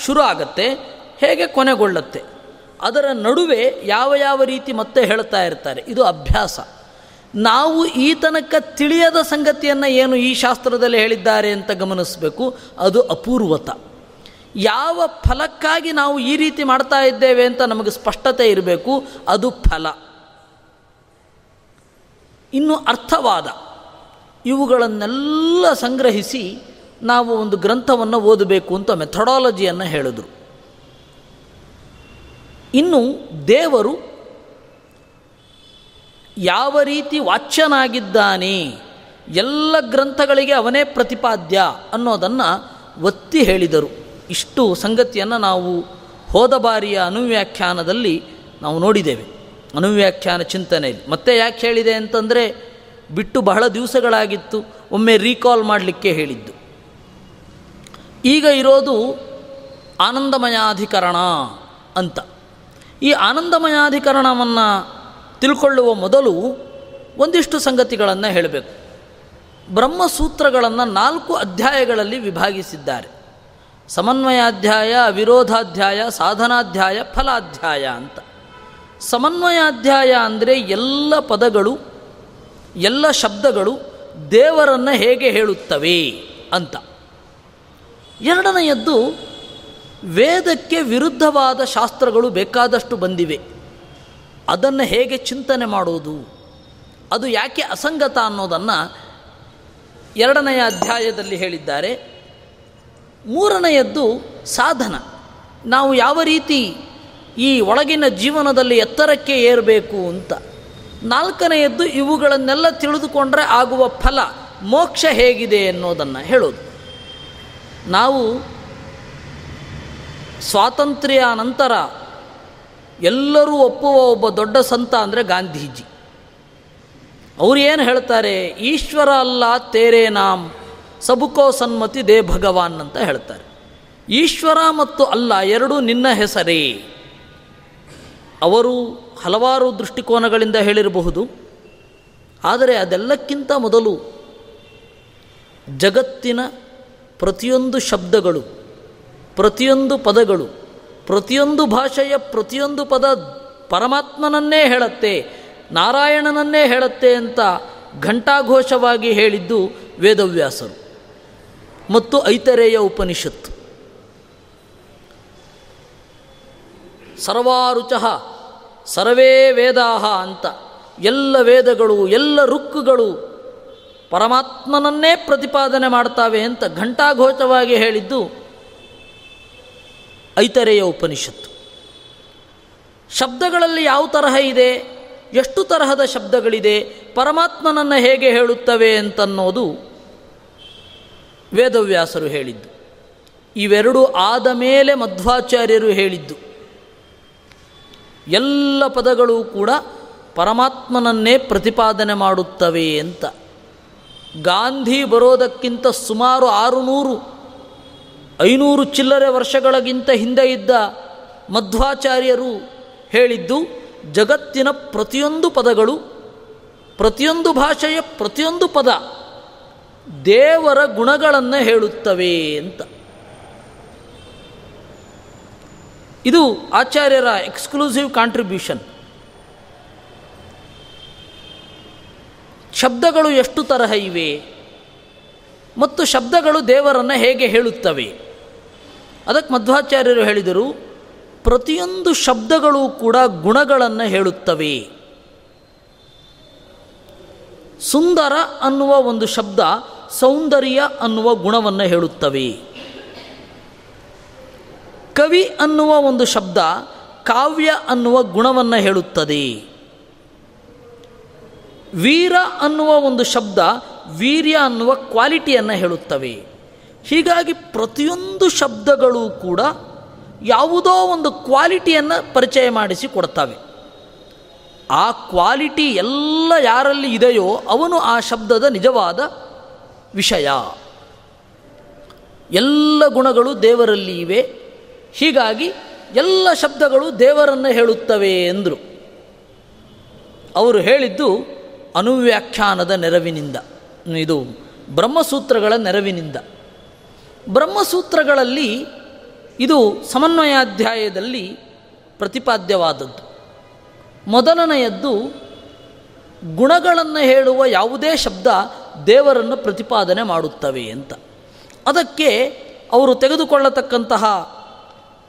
ಶುರು ಆಗುತ್ತೆ ಹೇಗೆ ಕೊನೆಗೊಳ್ಳುತ್ತೆ? ಅದರ ನಡುವೆ ಯಾವ ಯಾವ ರೀತಿ ಮತ್ತೆ ಹೇಳ್ತಾ ಇರ್ತಾರೆ. ಇದು ಅಭ್ಯಾಸ. ನಾವು ಈ ತನಕ ತಿಳಿಯದ ಸಂಗತಿಯನ್ನು ಏನು ಈ ಶಾಸ್ತ್ರದಲ್ಲಿ ಹೇಳಿದ್ದಾರೆ ಅಂತ ಗಮನಿಸಬೇಕು. ಅದು ಅಪೂರ್ವತ. ಯಾವ ಫಲಕ್ಕಾಗಿ ನಾವು ಈ ರೀತಿ ಮಾಡ್ತಾ ಇದ್ದೇವೆ ಅಂತ ನಮಗೆ ಸ್ಪಷ್ಟತೆ ಇರಬೇಕು. ಅದು ಫಲ. ಇನ್ನು ಅರ್ಥವಾದ ಇವುಗಳನ್ನೆಲ್ಲ ಸಂಗ್ರಹಿಸಿ ನಾವು ಒಂದು ಗ್ರಂಥವನ್ನು ಓದಬೇಕು ಅಂತ ಮೆಥಡಾಲಜಿಯನ್ನು ಹೇಳಿದರು. ಇನ್ನು ದೇವರು ಯಾವ ರೀತಿ ವಾಚ್ಯನಾಗಿದ್ದಾನೆ, ಎಲ್ಲ ಗ್ರಂಥಗಳಿಗೆ ಅವನೇ ಪ್ರತಿಪಾದ್ಯ ಅನ್ನೋದನ್ನು ಒತ್ತಿ ಹೇಳಿದರು. ಇಷ್ಟು ಸಂಗತಿಯನ್ನು ನಾವು ಹೋದ ಬಾರಿಯ ಅನುವ್ಯಾಖ್ಯಾನದಲ್ಲಿ ನಾವು ನೋಡಿದ್ದೇವೆ. ಅನುವ್ಯಾಖ್ಯಾನ ಚಿಂತನೆಯಲ್ಲಿ. ಮತ್ತೆ ಯಾಕೆ ಹೇಳಿದೆ ಅಂತಂದರೆ, ಬಿಟ್ಟು ಬಹಳ ದಿವಸಗಳಾಗಿತ್ತು, ಒಮ್ಮೆ ರೀಕಾಲ್ ಮಾಡಲಿಕ್ಕೆ ಹೇಳಿದ್ದು. ಈಗ ಇರೋದು ಆನಂದಮಯಾಧಿಕರಣ ಅಂತ. ಈ ಆನಂದಮಯಾಧಿಕರಣವನ್ನು ತಿಳ್ಕೊಳ್ಳುವ ಮೊದಲು ಒಂದಿಷ್ಟು ಸಂಗತಿಗಳನ್ನು ಹೇಳಬೇಕು. ಬ್ರಹ್ಮಸೂತ್ರಗಳನ್ನು ನಾಲ್ಕು ಅಧ್ಯಾಯಗಳಲ್ಲಿ ವಿಭಾಗಿಸಿದ್ದಾರೆ. ಸಮನ್ವಯಾಧ್ಯಾಯ ವಿರೋಧಾಧ್ಯಾಯ ಸಾಧನಾಧ್ಯಾಯ, ಫಲಾಧ್ಯಾಯ ಅಂತ. ಸಮನ್ವಯಾಧ್ಯಾಯ ಅಂದರೆ ಎಲ್ಲ ಪದಗಳು, ಎಲ್ಲ ಶಬ್ದಗಳು ದೇವರನ್ನು ಹೇಗೆ ಹೇಳುತ್ತವೆ ಅಂತ. ಎರಡನೆಯದ್ದು ವೇದಕ್ಕೆ ವಿರುದ್ಧವಾದ ಶಾಸ್ತ್ರಗಳು ಬೇಕಾದಷ್ಟು ಬಂದಿವೆ. ಅದನ್ನು ಹೇಗೆ ಚಿಂತನೆ ಮಾಡುವುದು? ಅದು ಯಾಕೆ ಅಸಂಗತ ಅನ್ನೋದನ್ನು ಎರಡನೆಯ ಅಧ್ಯಾಯದಲ್ಲಿ ಹೇಳಿದ್ದಾರೆ. ಮೂರನೆಯದ್ದು ಸಾಧನ. ನಾವು ಯಾವ ರೀತಿ ಈ ಒಳಗಿನ ಜೀವನದಲ್ಲಿ ಎತ್ತರಕ್ಕೆ ಏರಬೇಕು ಅಂತ. ನಾಲ್ಕನೆಯದ್ದು ಇವುಗಳನ್ನೆಲ್ಲ ತಿಳಿದುಕೊಂಡ್ರೆ ಆಗುವ ಫಲ, ಮೋಕ್ಷ ಹೇಗಿದೆ ಅನ್ನೋದನ್ನು ಹೇಳೋದು. ನಾವು ಸ್ವಾತಂತ್ರ್ಯ ನಂತರ ಎಲ್ಲರೂ ಒಪ್ಪುವ ಒಬ್ಬ ದೊಡ್ಡ ಸಂತ ಅಂದರೆ ಗಾಂಧೀಜಿ. ಅವರು ಏನು ಹೇಳ್ತಾರೆ? ಈಶ್ವರ ಅಲ್ಲ ತೇರೇ ನಾಮ್, ಸಬುಕೋ ಸನ್ಮತಿ ದೇ ಭಗವಾನ್ ಅಂತ ಹೇಳ್ತಾರೆ. ಈಶ್ವರ ಮತ್ತು ಅಲ್ಲ ಎರಡೂ ನಿನ್ನ ಹೆಸರೇ. ಅವರು ಹಲವಾರು ದೃಷ್ಟಿಕೋನಗಳಿಂದ ಹೇಳಿರಬಹುದು. ಆದರೆ ಅದೆಲ್ಲಕ್ಕಿಂತ ಮೊದಲು ಜಗತ್ತಿನ ಪ್ರತಿಯೊಂದು ಶಬ್ದಗಳು ಪ್ರತಿಯೊಂದು ಪದಗಳು, ಪ್ರತಿಯೊಂದು ಭಾಷೆಯ ಪ್ರತಿಯೊಂದು ಪದ ಪರಮಾತ್ಮನನ್ನೇ ಹೇಳತ್ತೆ, ನಾರಾಯಣನನ್ನೇ ಹೇಳತ್ತೆ ಅಂತ ಘಂಟಾಘೋಷವಾಗಿ ಹೇಳಿದ್ದು ವೇದವ್ಯಾಸರು. ಮತ್ತು ಐತರೇಯ ಉಪನಿಷತ್ತು. ಸರ್ವಾರುಚಃ ಸರ್ವೇ ವೇದಾಹ ಅಂತ ಎಲ್ಲ ವೇದಗಳು, ಎಲ್ಲ ರುಕ್ಕುಗಳು ಪರಮಾತ್ಮನನ್ನೇ ಪ್ರತಿಪಾದನೆ ಮಾಡ್ತಾವೆ ಅಂತ ಘಂಟಾಘೋಷವಾಗಿ ಹೇಳಿದ್ದು ಐತರೇಯ ಉಪನಿಷತ್ತು. ಶಬ್ದಗಳಲ್ಲಿ ಯಾವ ತರಹ ಇದೆ? ಎಷ್ಟು ತರಹದ ಶಬ್ದಗಳಿದೆ? ಪರಮಾತ್ಮನನ್ನು ಹೇಗೆ ಹೇಳುತ್ತವೆ ಅಂತನ್ನೋದು ವೇದವ್ಯಾಸರು ಹೇಳಿದ್ದು. ಇವೆರಡೂ ಆದ ಮೇಲೆ ಮಧ್ವಾಚಾರ್ಯರು ಹೇಳಿದ್ದು. ಎಲ್ಲ ಪದಗಳು ಕೂಡ ಪರಮಾತ್ಮನನ್ನೇ ಪ್ರತಿಪಾದನೆ ಮಾಡುತ್ತವೆ ಅಂತ. ಗಾಂಧಿ ಬರೋದಕ್ಕಿಂತ ಸುಮಾರು ಆರುನೂರು ಐನೂರು ಚಿಲ್ಲರೆ ವರ್ಷಗಳಿಗಿಂತ ಹಿಂದೆ ಇದ್ದ ಮಧ್ವಾಚಾರ್ಯರು ಹೇಳಿದ್ದು, ಜಗತ್ತಿನ ಪ್ರತಿಯೊಂದು ಪದಗಳು, ಪ್ರತಿಯೊಂದು ಭಾಷೆಯ ಪ್ರತಿಯೊಂದು ಪದ ದೇವರ ಗುಣಗಳನ್ನು ಹೇಳುತ್ತವೆ ಅಂತ. ಇದು ಆಚಾರ್ಯರ ಎಕ್ಸ್ಕ್ಲೂಸಿವ್ ಕಾಂಟ್ರಿಬ್ಯೂಷನ್. ಶಬ್ದಗಳು ಎಷ್ಟು ತರಹ ಇವೆ, ಮತ್ತು ಶಬ್ದಗಳು ದೇವರನ್ನು ಹೇಗೆ ಹೇಳುತ್ತವೆ. ಅದಕ್ಕೆ ಮಧ್ವಾಚಾರ್ಯರು ಹೇಳಿದರು, ಪ್ರತಿಯೊಂದು ಶಬ್ದಗಳು ಕೂಡ ಗುಣಗಳನ್ನು ಹೇಳುತ್ತವೆ. ಸುಂದರ ಅನ್ನುವ ಒಂದು ಶಬ್ದ, ಸೌಂದರ್ಯ ಅನ್ನುವ ಗುಣವನ್ನು ಹೇಳುತ್ತವೆ. ಕವಿ ಅನ್ನುವ ಒಂದು ಶಬ್ದ, ಕಾವ್ಯ ಅನ್ನುವ ಗುಣವನ್ನು ಹೇಳುತ್ತದೆ. ವೀರ ಅನ್ನುವ ಒಂದು ಶಬ್ದ, ವೀರ್ಯ ಅನ್ನುವ ಕ್ವಾಲಿಟಿಯನ್ನು ಹೇಳುತ್ತವೆ. ಹೀಗಾಗಿ ಪ್ರತಿಯೊಂದು ಶಬ್ದಗಳು ಕೂಡ ಯಾವುದೋ ಒಂದು ಕ್ವಾಲಿಟಿಯನ್ನು ಪರಿಚಯ ಮಾಡಿಸಿ ಕೊಡ್ತವೆ. ಆ ಕ್ವಾಲಿಟಿ ಎಲ್ಲ ಯಾರಲ್ಲಿ ಇದೆಯೋ ಅವನು ಆ ಶಬ್ದದ ನಿಜವಾದ ವಿಷಯ. ಎಲ್ಲ ಗುಣಗಳು ದೇವರಲ್ಲಿ ಇವೆ. ಹೀಗಾಗಿ ಎಲ್ಲ ಶಬ್ದಗಳು ದೇವರನ್ನು ಹೇಳುತ್ತವೆ ಎಂದರು. ಅವರು ಹೇಳಿದ್ದು ಅನುವ್ಯಾಖ್ಯಾನದ ನೆರವಿನಿಂದ. ಇದು ಬ್ರಹ್ಮಸೂತ್ರಗಳ ನೆರವಿನಿಂದ. ಬ್ರಹ್ಮಸೂತ್ರಗಳಲ್ಲಿ ಇದು ಸಮನ್ವಯಾಧ್ಯಾಯದಲ್ಲಿ ಪ್ರತಿಪಾದ್ಯವಾದದ್ದು. ಮೊದಲನೆಯದ್ದು, ಗುಣಗಳನ್ನು ಹೇಳುವ ಯಾವುದೇ ಶಬ್ದ ದೇವರನ್ನು ಪ್ರತಿಪಾದನೆ ಮಾಡುತ್ತವೆ ಅಂತ. ಅದಕ್ಕೆ ಅವರು ತೆಗೆದುಕೊಳ್ಳತಕ್ಕಂತಹ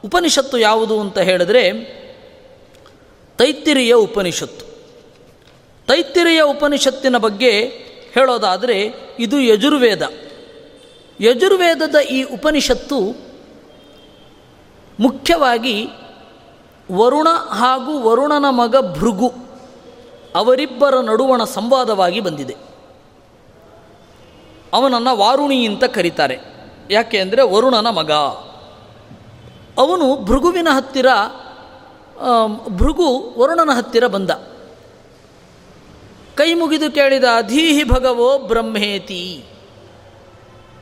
ಉಪನಿಷತ್ತು ಯಾವುದು ಅಂತ ಹೇಳಿದ್ರೆ, ತೈತ್ತಿರಿಯ ಉಪನಿಷತ್ತು. ತೈತ್ತಿರಿಯ ಉಪನಿಷತ್ತಿನ ಬಗ್ಗೆ ಹೇಳೋದಾದರೆ, ಇದು ಯಜುರ್ವೇದ. ಯಜುರ್ವೇದದ ಈ ಉಪನಿಷತ್ತು ಮುಖ್ಯವಾಗಿ ವರುಣ ಹಾಗೂ ವರುಣನ ಮಗ ಭೃಗು ಅವರಿಬ್ಬರ ನಡುವಣ ಸಂವಾದವಾಗಿ ಬಂದಿದೆ. ಅವನನ್ನು ವಾರುಣಿ ಅಂತ ಕರೀತಾರೆ. ಯಾಕೆ ಅಂದರೆ ವರುಣನ ಮಗ. ಅವನು ಭೃಗುವಿನ ಹತ್ತಿರ ಭೃಗು ವರುಣನ ಹತ್ತಿರ ಬಂದ. ಕೈ ಮುಗಿದು ಕೇಳಿದ, ಅಧೀಹಿ ಭಗವೋ ಬ್ರಹ್ಮೇತಿ.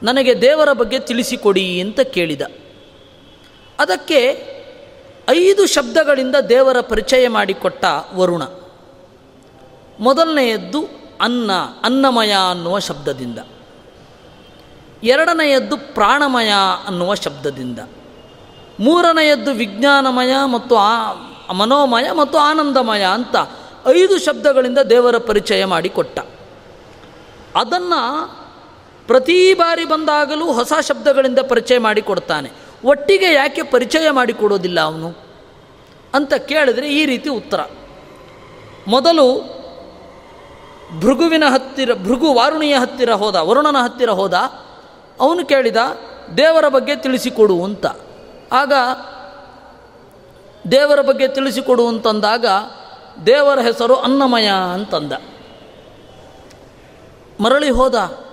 ನನಗೆ ದೇವರ ಬಗ್ಗೆ ತಿಳಿಸಿಕೊಡಿ ಅಂತ ಕೇಳಿದ. ಅದಕ್ಕೆ ಐದು ಶಬ್ದಗಳಿಂದ ದೇವರ ಪರಿಚಯ ಮಾಡಿಕೊಟ್ಟ ವರುಣ. ಮೊದಲನೆಯದ್ದು ಅನ್ನ, ಅನ್ನಮಯ ಅನ್ನುವ ಶಬ್ದದಿಂದ. ಎರಡನೆಯದ್ದು ಪ್ರಾಣಮಯ ಅನ್ನುವ ಶಬ್ದದಿಂದ. ಮೂರನೆಯದ್ದು ವಿಜ್ಞಾನಮಯ ಮತ್ತು ಆ, ಮನೋಮಯ ಮತ್ತು ಆನಂದಮಯ ಅಂತ ಐದು ಶಬ್ದಗಳಿಂದ ದೇವರ ಪರಿಚಯ ಮಾಡಿಕೊಟ್ಟ. ಅದನ್ನು ಪ್ರತಿ ಬಾರಿ ಬಂದಾಗಲೂ ಹೊಸ ಶಬ್ದಗಳಿಂದ ಪರಿಚಯ ಮಾಡಿಕೊಡ್ತಾನೆ. ಒಟ್ಟಿಗೆ ಯಾಕೆ ಪರಿಚಯ ಮಾಡಿಕೊಡೋದಿಲ್ಲ ಅವನು? ಅಂತ ಕೇಳಿದರೆ ಈ ರೀತಿ ಉತ್ತರ. ಮೊದಲು ಭೃಗುವಿನ ಹತ್ತಿರ, ಭೃಗು ವಾರುಣಿಯ ಹತ್ತಿರ ಹೋದ, ವರುಣನ ಹತ್ತಿರ ಹೋದ. ಅವನು ಕೇಳಿದ, ದೇವರ ಬಗ್ಗೆ ತಿಳಿಸಿಕೊಡು ಅಂತ. ಆಗ ದೇವರ ಬಗ್ಗೆ ತಿಳಿಸಿಕೊಡು ಅಂತಂದಾಗ, ದೇವರ ಹೆಸರು ಅನ್ನಮಯ ಅಂತಂದ. ಮರಳಿ ಹೋದ.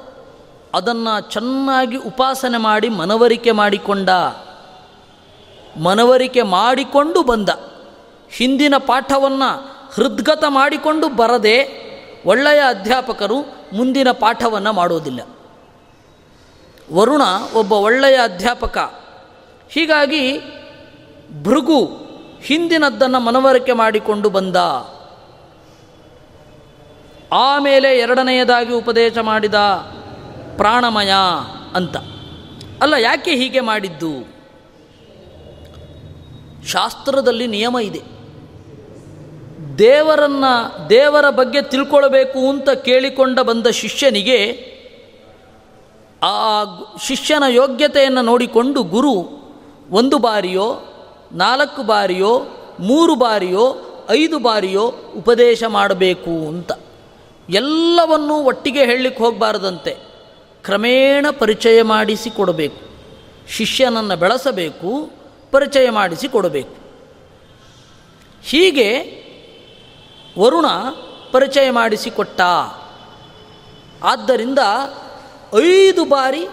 ಅದನ್ನು ಚೆನ್ನಾಗಿ ಉಪಾಸನೆ ಮಾಡಿ ಮನವರಿಕೆ ಮಾಡಿಕೊಂಡ, ಮನವರಿಕೆ ಮಾಡಿಕೊಂಡು ಬಂದ. ಹಿಂದಿನ ಪಾಠವನ್ನು ಹೃದ್ಗತ ಮಾಡಿಕೊಂಡು ಬರದೆ ಒಳ್ಳೆಯ ಅಧ್ಯಾಪಕರು ಮುಂದಿನ ಪಾಠವನ್ನು ಮಾಡೋದಿಲ್ಲ. ವರುಣ ಒಬ್ಬ ಒಳ್ಳೆಯ ಅಧ್ಯಾಪಕ. ಹೀಗಾಗಿ ಭೃಗು ಹಿಂದಿನದ್ದನ್ನು ಮನವರಿಕೆ ಮಾಡಿಕೊಂಡು ಬಂದ. ಆಮೇಲೆ ಎರಡನೆಯದಾಗಿ ಉಪದೇಶ ಮಾಡಿದ. ಪ್ರಾಣಮಯ ಅಂತ. ಅಲ್ಲ, ಯಾಕೆ ಹೀಗೆ ಮಾಡಿದ್ದು? ಶಾಸ್ತ್ರದಲ್ಲಿ ನಿಯಮ ಇದೆ. ದೇವರನ್ನು, ದೇವರ ಬಗ್ಗೆ ತಿಳ್ಕೊಳ್ಬೇಕು ಅಂತ ಕೇಳಿಕೊಂಡ ಬಂದ ಶಿಷ್ಯನಿಗೆ ಆ ಶಿಷ್ಯನ ಯೋಗ್ಯತೆಯನ್ನು ನೋಡಿಕೊಂಡು ಗುರು ಒಂದು ಬಾರಿಯೋ, ನಾಲ್ಕು ಬಾರಿಯೋ, ಮೂರು ಬಾರಿಯೋ, ಐದು ಬಾರಿಯೋ ಉಪದೇಶ ಮಾಡಬೇಕು ಅಂತ. ಎಲ್ಲವನ್ನೂ ಒಟ್ಟಿಗೆ ಹೇಳಲಿಕ್ಕೆ ಹೋಗಬಾರ್ದಂತೆ. ಕ್ರಮೇಣ ಪರಿಚಯ ಮಾಡಿಸಿ ಕೊಡಬೇಕು. ಶಿಷ್ಯನನ್ನು ಬೆಳೆಸಬೇಕು, ಪರಿಚಯ ಮಾಡಿಸಿ ಕೊಡಬೇಕು. ಹೀಗೆ ವರುಣ ಪರಿಚಯ ಮಾಡಿಸಿಕೊಟ್ಟ ಆದ್ದರಿಂದ ಐದು ಬಾರಿ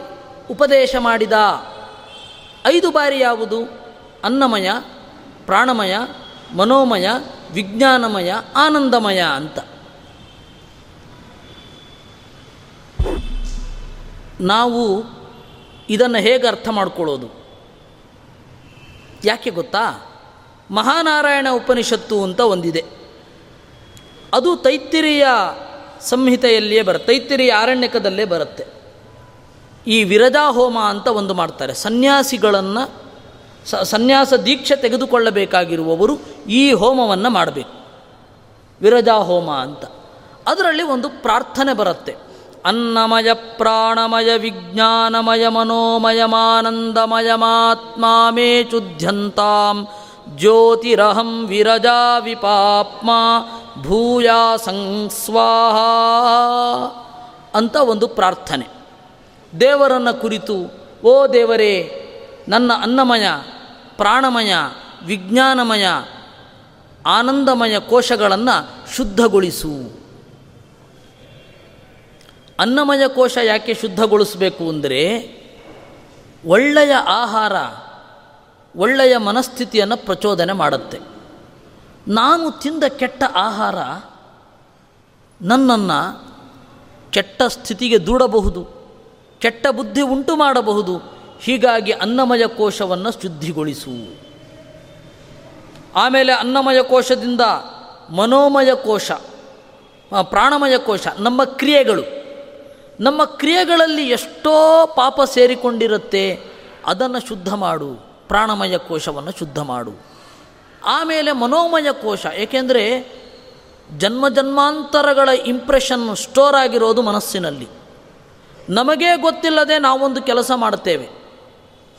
ಉಪದೇಶ ಮಾಡಿದ. ಐದು ಬಾರಿ ಯಾವುದು? ಅನ್ನಮಯ, ಪ್ರಾಣಮಯ, ಮನೋಮಯ, ವಿಜ್ಞಾನಮಯ, ಆನಂದಮಯ ಅಂತ. ನಾವು ಇದನ್ನು ಹೇಗೆ ಅರ್ಥ ಮಾಡ್ಕೊಳ್ಳೋದು? ಯಾಕೆ ಗೊತ್ತಾ? ಮಹಾನಾರಾಯಣ ಉಪನಿಷತ್ತು ಅಂತ ಒಂದಿದೆ. ಅದು ತೈತ್ತಿರಿಯ ಸಂಹಿತೆಯಲ್ಲಿಯೇ ಬರುತ್ತೆ, ತೈತ್ತಿರಿಯ ಆರಣ್ಯಕದಲ್ಲೇ ಬರುತ್ತೆ. ಈ ವಿರಜಾ ಹೋಮ ಅಂತ ಒಂದು ಮಾಡ್ತಾರೆ. ಸನ್ಯಾಸಿಗಳನ್ನು, ಸ, ಸನ್ಯಾಸ ದೀಕ್ಷೆ ತೆಗೆದುಕೊಳ್ಳಬೇಕಾಗಿರುವವರು ಈ ಹೋಮವನ್ನು ಮಾಡಬೇಕು. ವಿರಜಾ ಹೋಮ ಅಂತ. ಅದರಲ್ಲಿ ಒಂದು ಪ್ರಾರ್ಥನೆ ಬರುತ್ತೆ. ಅನ್ನಮಯ ಪ್ರಾಣಮಯ ವಿಜ್ಞಾನಮಯ ಮನೋಮಯಮಾನಂದಮಯಮಾತ್ಮಾ ಮೇ ಚುಧ್ಯಂತಾಂ ಜ್ಯೋತಿರಹಂ ವಿರಜಾ ವಿಪಾಪ್ಮಾ ಭೂಯಾ ಸಂಸ್ವಾಹ ಅಂತ ಒಂದು ಪ್ರಾರ್ಥನೆ. ದೇವರನ್ನು ಕುರಿತು, ಓ ದೇವರೇ, ನನ್ನ ಅನ್ನಮಯ, ಪ್ರಾಣಮಯ, ವಿಜ್ಞಾನಮಯ, ಆನಂದಮಯ ಕೋಶಗಳನ್ನು ಶುದ್ಧಗೊಳಿಸು. ಅನ್ನಮಯ ಕೋಶ ಯಾಕೆ ಶುದ್ಧಗೊಳಿಸಬೇಕು ಅಂದರೆ ಒಳ್ಳೆಯ ಆಹಾರ, ಒಳ್ಳೆಯ ಮನಸ್ಥಿತಿಯನ್ನು ಪ್ರಚೋದನೆ ಮಾಡುತ್ತೆ. ನಾನು ತಿಂದ ಕೆಟ್ಟ ಆಹಾರ ನನ್ನನ್ನು ಕೆಟ್ಟ ಸ್ಥಿತಿಗೆ ದೂಡಬಹುದು, ಕೆಟ್ಟ ಬುದ್ಧಿ ಉಂಟು ಮಾಡಬಹುದು, ಹೀಗಾಗಿ ಅನ್ನಮಯ ಕೋಶವನ್ನು ಶುದ್ಧಿಗೊಳಿಸು. ಆಮೇಲೆ ಅನ್ನಮಯ ಕೋಶದಿಂದ ಮನೋಮಯ ಕೋಶ ಪ್ರಾಣಮಯ ಕೋಶ, ನಮ್ಮ ಕ್ರಿಯೆಗಳು. ನಮ್ಮ ಕ್ರಿಯೆಗಳಲ್ಲಿ ಎಷ್ಟೋ ಪಾಪ ಸೇರಿಕೊಂಡಿರುತ್ತೆ, ಅದನ್ನು ಶುದ್ಧ ಮಾಡು, ಪ್ರಾಣಮಯ ಕೋಶವನ್ನು ಶುದ್ಧ ಮಾಡು. ಆಮೇಲೆ ಮನೋಮಯ ಕೋಶ, ಏಕೆಂದರೆ ಜನ್ಮ ಜನ್ಮಾಂತರಗಳ ಇಂಪ್ರೆಷನ್ ಸ್ಟೋರ್ ಆಗಿರೋದು ಮನಸ್ಸಿನಲ್ಲಿ. ನಮಗೇ ಗೊತ್ತಿಲ್ಲದೆ ನಾವೊಂದು ಕೆಲಸ ಮಾಡುತ್ತೇವೆ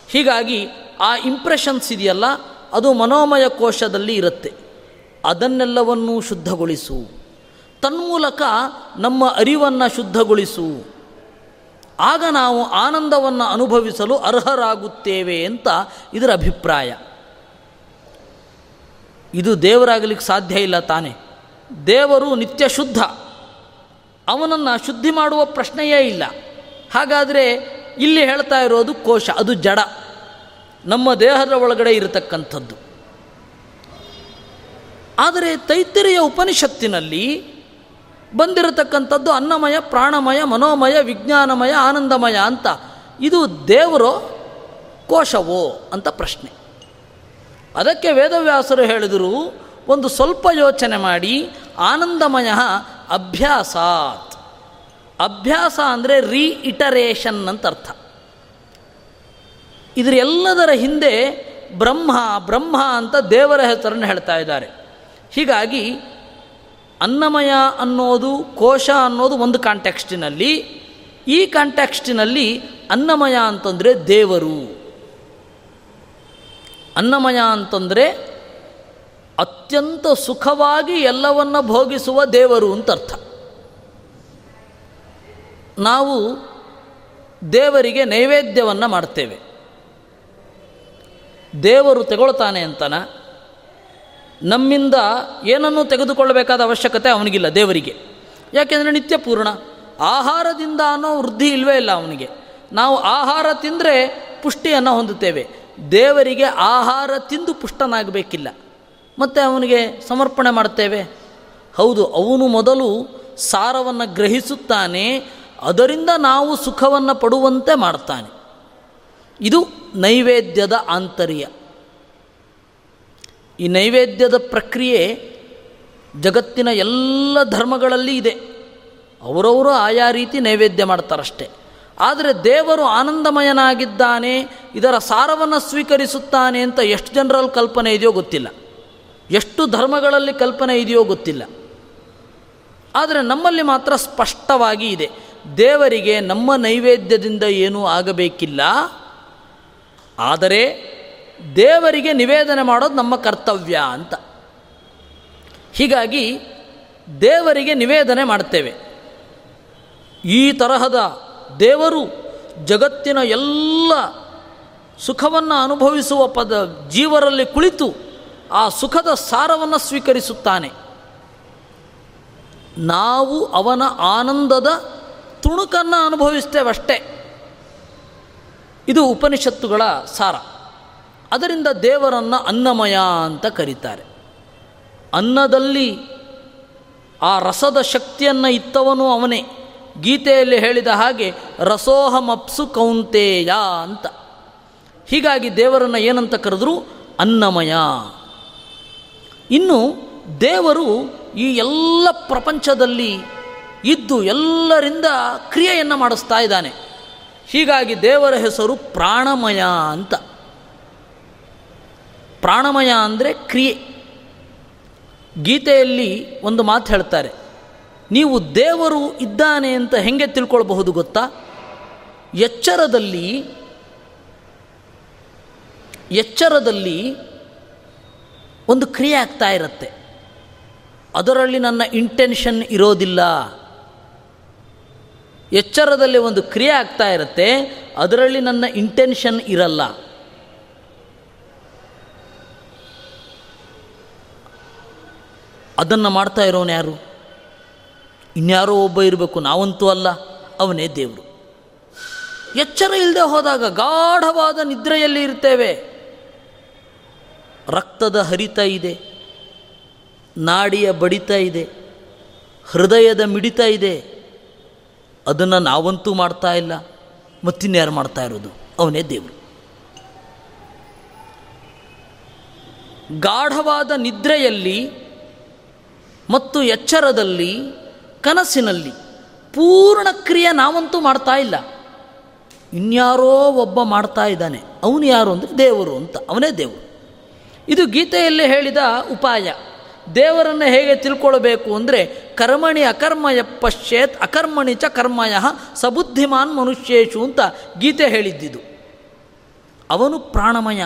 ಹೀಗಾಗಿ ಆ ಇಂಪ್ರೆಷನ್ಸ್ ಇದೆಯಲ್ಲ, ಅದು ಮನೋಮಯ ಕೋಶದಲ್ಲಿ ಇರುತ್ತೆ. ಅದನ್ನೆಲ್ಲವನ್ನೂ ಶುದ್ಧಗೊಳಿಸು. ತನ್ಮೂಲಕ ನಮ್ಮ ಅರಿವನ್ನು ಶುದ್ಧಗೊಳಿಸು. ಆಗ ನಾವು ಆನಂದವನ್ನು ಅನುಭವಿಸಲು ಅರ್ಹರಾಗುತ್ತೇವೆ ಅಂತ ಇದರ ಅಭಿಪ್ರಾಯ. ಇದು ದೇವರಾಗಲಿಕ್ಕೆ ಸಾಧ್ಯ ಇಲ್ಲ ತಾನೆ. ದೇವರು ನಿತ್ಯ ಶುದ್ಧ. ಅವನನ್ನು ಶುದ್ಧಿ ಮಾಡುವ ಪ್ರಶ್ನೆಯೇ ಇಲ್ಲ. ಹಾಗಾದರೆ ಇಲ್ಲಿ ಹೇಳ್ತಾ ಇರೋದು ಕೋಶ, ಅದು ಜಡ. ನಮ್ಮ ದೇಹದ ಒಳಗಡೆ ಇರತಕ್ಕಂಥದ್ದು. ಆದರೆ ತೈತಿರಿಯ ಉಪನಿಷತ್ತಿನಲ್ಲಿ ಬಂದಿರತಕ್ಕಂಥದ್ದು ಅನ್ನಮಯ, ಪ್ರಾಣಮಯ, ಮನೋಮಯ, ವಿಜ್ಞಾನಮಯ, ಆನಂದಮಯ ಅಂತ. ಇದು ದೇವರೋ ಕೋಶವೋ ಅಂತ ಪ್ರಶ್ನೆ. ಅದಕ್ಕೆ ವೇದವ್ಯಾಸರು ಹೇಳಿದರು, ಒಂದು ಸ್ವಲ್ಪ ಯೋಚನೆ ಮಾಡಿ, ಆನಂದಮಯ ಅಭ್ಯಾಸಾತ್. ಅಭ್ಯಾಸ ಅಂದರೆ ರೀಇಟರೇಷನ್ ಅಂತ ಅರ್ಥ ಇದರೆಲ್ಲದರ ಹಿಂದೆ ಬ್ರಹ್ಮ ಬ್ರಹ್ಮ ಅಂತ ದೇವರ ಹೆಸರನ್ನು ಹೇಳ್ತಾ ಇದ್ದಾರೆ. ಹೀಗಾಗಿ ಅನ್ನಮಯ ಅನ್ನೋದು, ಕೋಶ ಅನ್ನೋದು ಒಂದು ಕಾಂಟೆಕ್ಸ್ಟಿನಲ್ಲಿ ಈ ಕಾಂಟೆಕ್ಸ್ಟಿನಲ್ಲಿ ಅನ್ನಮಯ ಅಂತಂದರೆ ದೇವರು. ಅನ್ನಮಯ ಅಂತಂದರೆ ಅತ್ಯಂತ ಸುಖವಾಗಿ ಎಲ್ಲವನ್ನ ಭೋಗಿಸುವ ದೇವರು ಅಂತ ಅರ್ಥ. ನಾವು ದೇವರಿಗೆ ನೈವೇದ್ಯವನ್ನು ಮಾಡ್ತೇವೆ. ದೇವರು ತಗೊಳ್ತಾನೆ ಅಂತನ ನಮ್ಮಿಂದ ಏನನ್ನು ತೆಗೆದುಕೊಳ್ಳಬೇಕಾದ ಅವಶ್ಯಕತೆ ಅವನಿಗಿಲ್ಲ, ದೇವರಿಗೆ. ಯಾಕೆಂದರೆ ನಿತ್ಯ ಪೂರ್ಣ. ಆಹಾರದಿಂದ ಅನ್ನೋ ವೃದ್ಧಿ ಇಲ್ಲವೇ ಇಲ್ಲ ಅವನಿಗೆ. ನಾವು ಆಹಾರ ತಿಂದರೆ ಪುಷ್ಟಿಯನ್ನು ಹೊಂದುತ್ತೇವೆ. ದೇವರಿಗೆ ಆಹಾರ ತಿಂದು ಪುಷ್ಟನಾಗಬೇಕಿಲ್ಲ. ಮತ್ತು ಅವನಿಗೆ ಸಮರ್ಪಣೆ ಮಾಡ್ತೇವೆ. ಹೌದು, ಅವನು ಮೊದಲು ಸಾರವನ್ನು ಗ್ರಹಿಸುತ್ತಾನೆ, ಅದರಿಂದ ನಾವು ಸುಖವನ್ನು ಪಡುವಂತೆ ಮಾಡ್ತಾನೆ. ಇದು ನೈವೇದ್ಯದ ಆಂತರ್ಯ. ಈ ನೈವೇದ್ಯದ ಪ್ರಕ್ರಿಯೆ ಜಗತ್ತಿನ ಎಲ್ಲ ಧರ್ಮಗಳಲ್ಲಿ ಇದೆ. ಅವರವರು ಆಯಾ ರೀತಿ ನೈವೇದ್ಯ ಮಾಡ್ತಾರಷ್ಟೆ. ಆದರೆ ದೇವರು ಆನಂದಮಯನಾಗಿದ್ದಾನೆ, ಇದರ ಸಾರವನ್ನು ಸ್ವೀಕರಿಸುತ್ತಾನೆ ಅಂತ ಎಷ್ಟು ಜನರಲ್ಲಿ ಕಲ್ಪನೆ ಇದೆಯೋ ಗೊತ್ತಿಲ್ಲ. ಎಷ್ಟು ಧರ್ಮಗಳಲ್ಲಿ ಕಲ್ಪನೆ ಇದೆಯೋ ಗೊತ್ತಿಲ್ಲ. ಆದರೆ ನಮ್ಮಲ್ಲಿ ಮಾತ್ರ ಸ್ಪಷ್ಟವಾಗಿ ಇದೆ. ದೇವರಿಗೆ ನಮ್ಮ ನೈವೇದ್ಯದಿಂದ ಏನೂ ಆಗಬೇಕಿಲ್ಲ. ಆದರೆ ದೇವರಿಗೆ ನಿವೇದನೆ ಮಾಡೋದು ನಮ್ಮ ಕರ್ತವ್ಯ ಅಂತ. ಹೀಗಾಗಿ ದೇವರಿಗೆ ನಿವೇದನೆ ಮಾಡ್ತೇವೆ. ಈ ತರಹದ ದೇವರು ಜಗತ್ತಿನ ಎಲ್ಲ ಸುಖವನ್ನು ಅನುಭವಿಸುವ ಪದ ಜೀವರಲ್ಲಿ ಕುಳಿತು ಆ ಸುಖದ ಸಾರವನ್ನು ಸ್ವೀಕರಿಸುತ್ತಾನೆ. ನಾವು ಅವನ ಆನಂದದ ತುಣುಕನ್ನು ಅನುಭವಿಸ್ತೇವಷ್ಟೇ. ಇದು ಉಪನಿಷತ್ತುಗಳ ಸಾರ. ಅದರಿಂದ ದೇವರನ್ನು ಅನ್ನಮಯ ಅಂತ ಕರೀತಾರೆ. ಅನ್ನದಲ್ಲಿ ಆ ರಸದ ಶಕ್ತಿಯನ್ನು ಇತ್ತವನು ಅವನೇ. ಗೀತೆಯಲ್ಲಿ ಹೇಳಿದ ಹಾಗೆ, ರಸೋಹಮಪ್ಸು ಕೌಂತೇಯ ಅಂತ. ಹೀಗಾಗಿ ದೇವರನ್ನು ಏನಂತ ಕರೆದ್ರು? ಅನ್ನಮಯ. ಇನ್ನು ದೇವರು ಈ ಎಲ್ಲ ಪ್ರಪಂಚದಲ್ಲಿ ಇದ್ದು ಎಲ್ಲರಿಂದ ಕ್ರಿಯೆಯನ್ನು ಮಾಡಿಸ್ತಾ ಇದ್ದಾನೆ. ಹೀಗಾಗಿ ದೇವರ ಹೆಸರು ಪ್ರಾಣಮಯ ಅಂತ. ಪ್ರಾಣಮಯ ಅಂದರೆ ಕ್ರಿಯೆ. ಗೀತೆಯಲ್ಲಿ ಒಂದು ಮಾತು ಹೇಳ್ತಾರೆ, ನೀವು ದೇವರು ಇದ್ದಾನೆ ಅಂತ ಹೆಂಗೆ ತಿಳ್ಕೊಳ್ಬಹುದು ಗೊತ್ತಾ? ಎಚ್ಚರದಲ್ಲಿ ಎಚ್ಚರದಲ್ಲಿ ಒಂದು ಕ್ರಿಯೆ ಆಗ್ತಾ ಇರುತ್ತೆ. ಅದರಲ್ಲಿ ನನ್ನ ಇಂಟೆನ್ಷನ್ ಇರೋದಿಲ್ಲ. ಎಚ್ಚರದಲ್ಲಿ ಒಂದು ಕ್ರಿಯೆ ಆಗ್ತಾ ಇರುತ್ತೆ, ಅದರಲ್ಲಿ ನನ್ನ ಇಂಟೆನ್ಷನ್ ಇರಲ್ಲ. ಅದನ್ನು ಮಾಡ್ತಾ ಇರೋನು ಯಾರು? ಇನ್ಯಾರೋ ಒಬ್ಬ ಇರಬೇಕು, ನಾವಂತೂ ಅಲ್ಲ, ಅವನೇ ದೇವರು. ಎಚ್ಚರ ಇಲ್ಲದೆ ಹೋದಾಗ ಗಾಢವಾದ ನಿದ್ರೆಯಲ್ಲಿ ಇರ್ತೇವೆ. ರಕ್ತದ ಹರಿತ ಇದೆ, ನಾಡಿಯ ಬಡಿತ ಇದೆ, ಹೃದಯದ ಮಿಡಿತ ಇದೆ. ಅದನ್ನು ನಾವಂತೂ ಮಾಡ್ತಾ ಇಲ್ಲ, ಮತ್ತಿನ್ಯಾರು ಮಾಡ್ತಾ ಇರೋದು? ಅವನೇ ದೇವರು. ಗಾಢವಾದ ನಿದ್ರೆಯಲ್ಲಿ ಮತ್ತು ಎಚ್ಚರದಲ್ಲಿ, ಕನಸಿನಲ್ಲಿ ಪೂರ್ಣ ಕ್ರಿಯೆ ನಾವಂತೂ ಮಾಡ್ತಾ ಇಲ್ಲ. ಇನ್ಯಾರೋ ಒಬ್ಬ ಮಾಡ್ತಾ ಇದ್ದಾನೆ. ಅವನು ಯಾರು ಅಂದರೆ ದೇವರು ಅಂತ. ಅವನೇ ದೇವರು. ಇದು ಗೀತೆಯಲ್ಲಿ ಹೇಳಿದ ಉಪಾಯ. ದೇವರನ್ನು ಹೇಗೆ ತಿಳ್ಕೊಳ್ಬೇಕು ಅಂದರೆ, ಕರ್ಮಣಿ ಅಕರ್ಮಯ ಪಶ್ಚೇತ್ ಅಕರ್ಮಣಿ ಚ ಕರ್ಮಯ ಸಬುದ್ಧಿಮಾನ್ ಮನುಷ್ಯೇಶು ಅಂತ ಗೀತೆ ಹೇಳಿದ್ದಿದು. ಅವನು ಪ್ರಾಣಮಯ.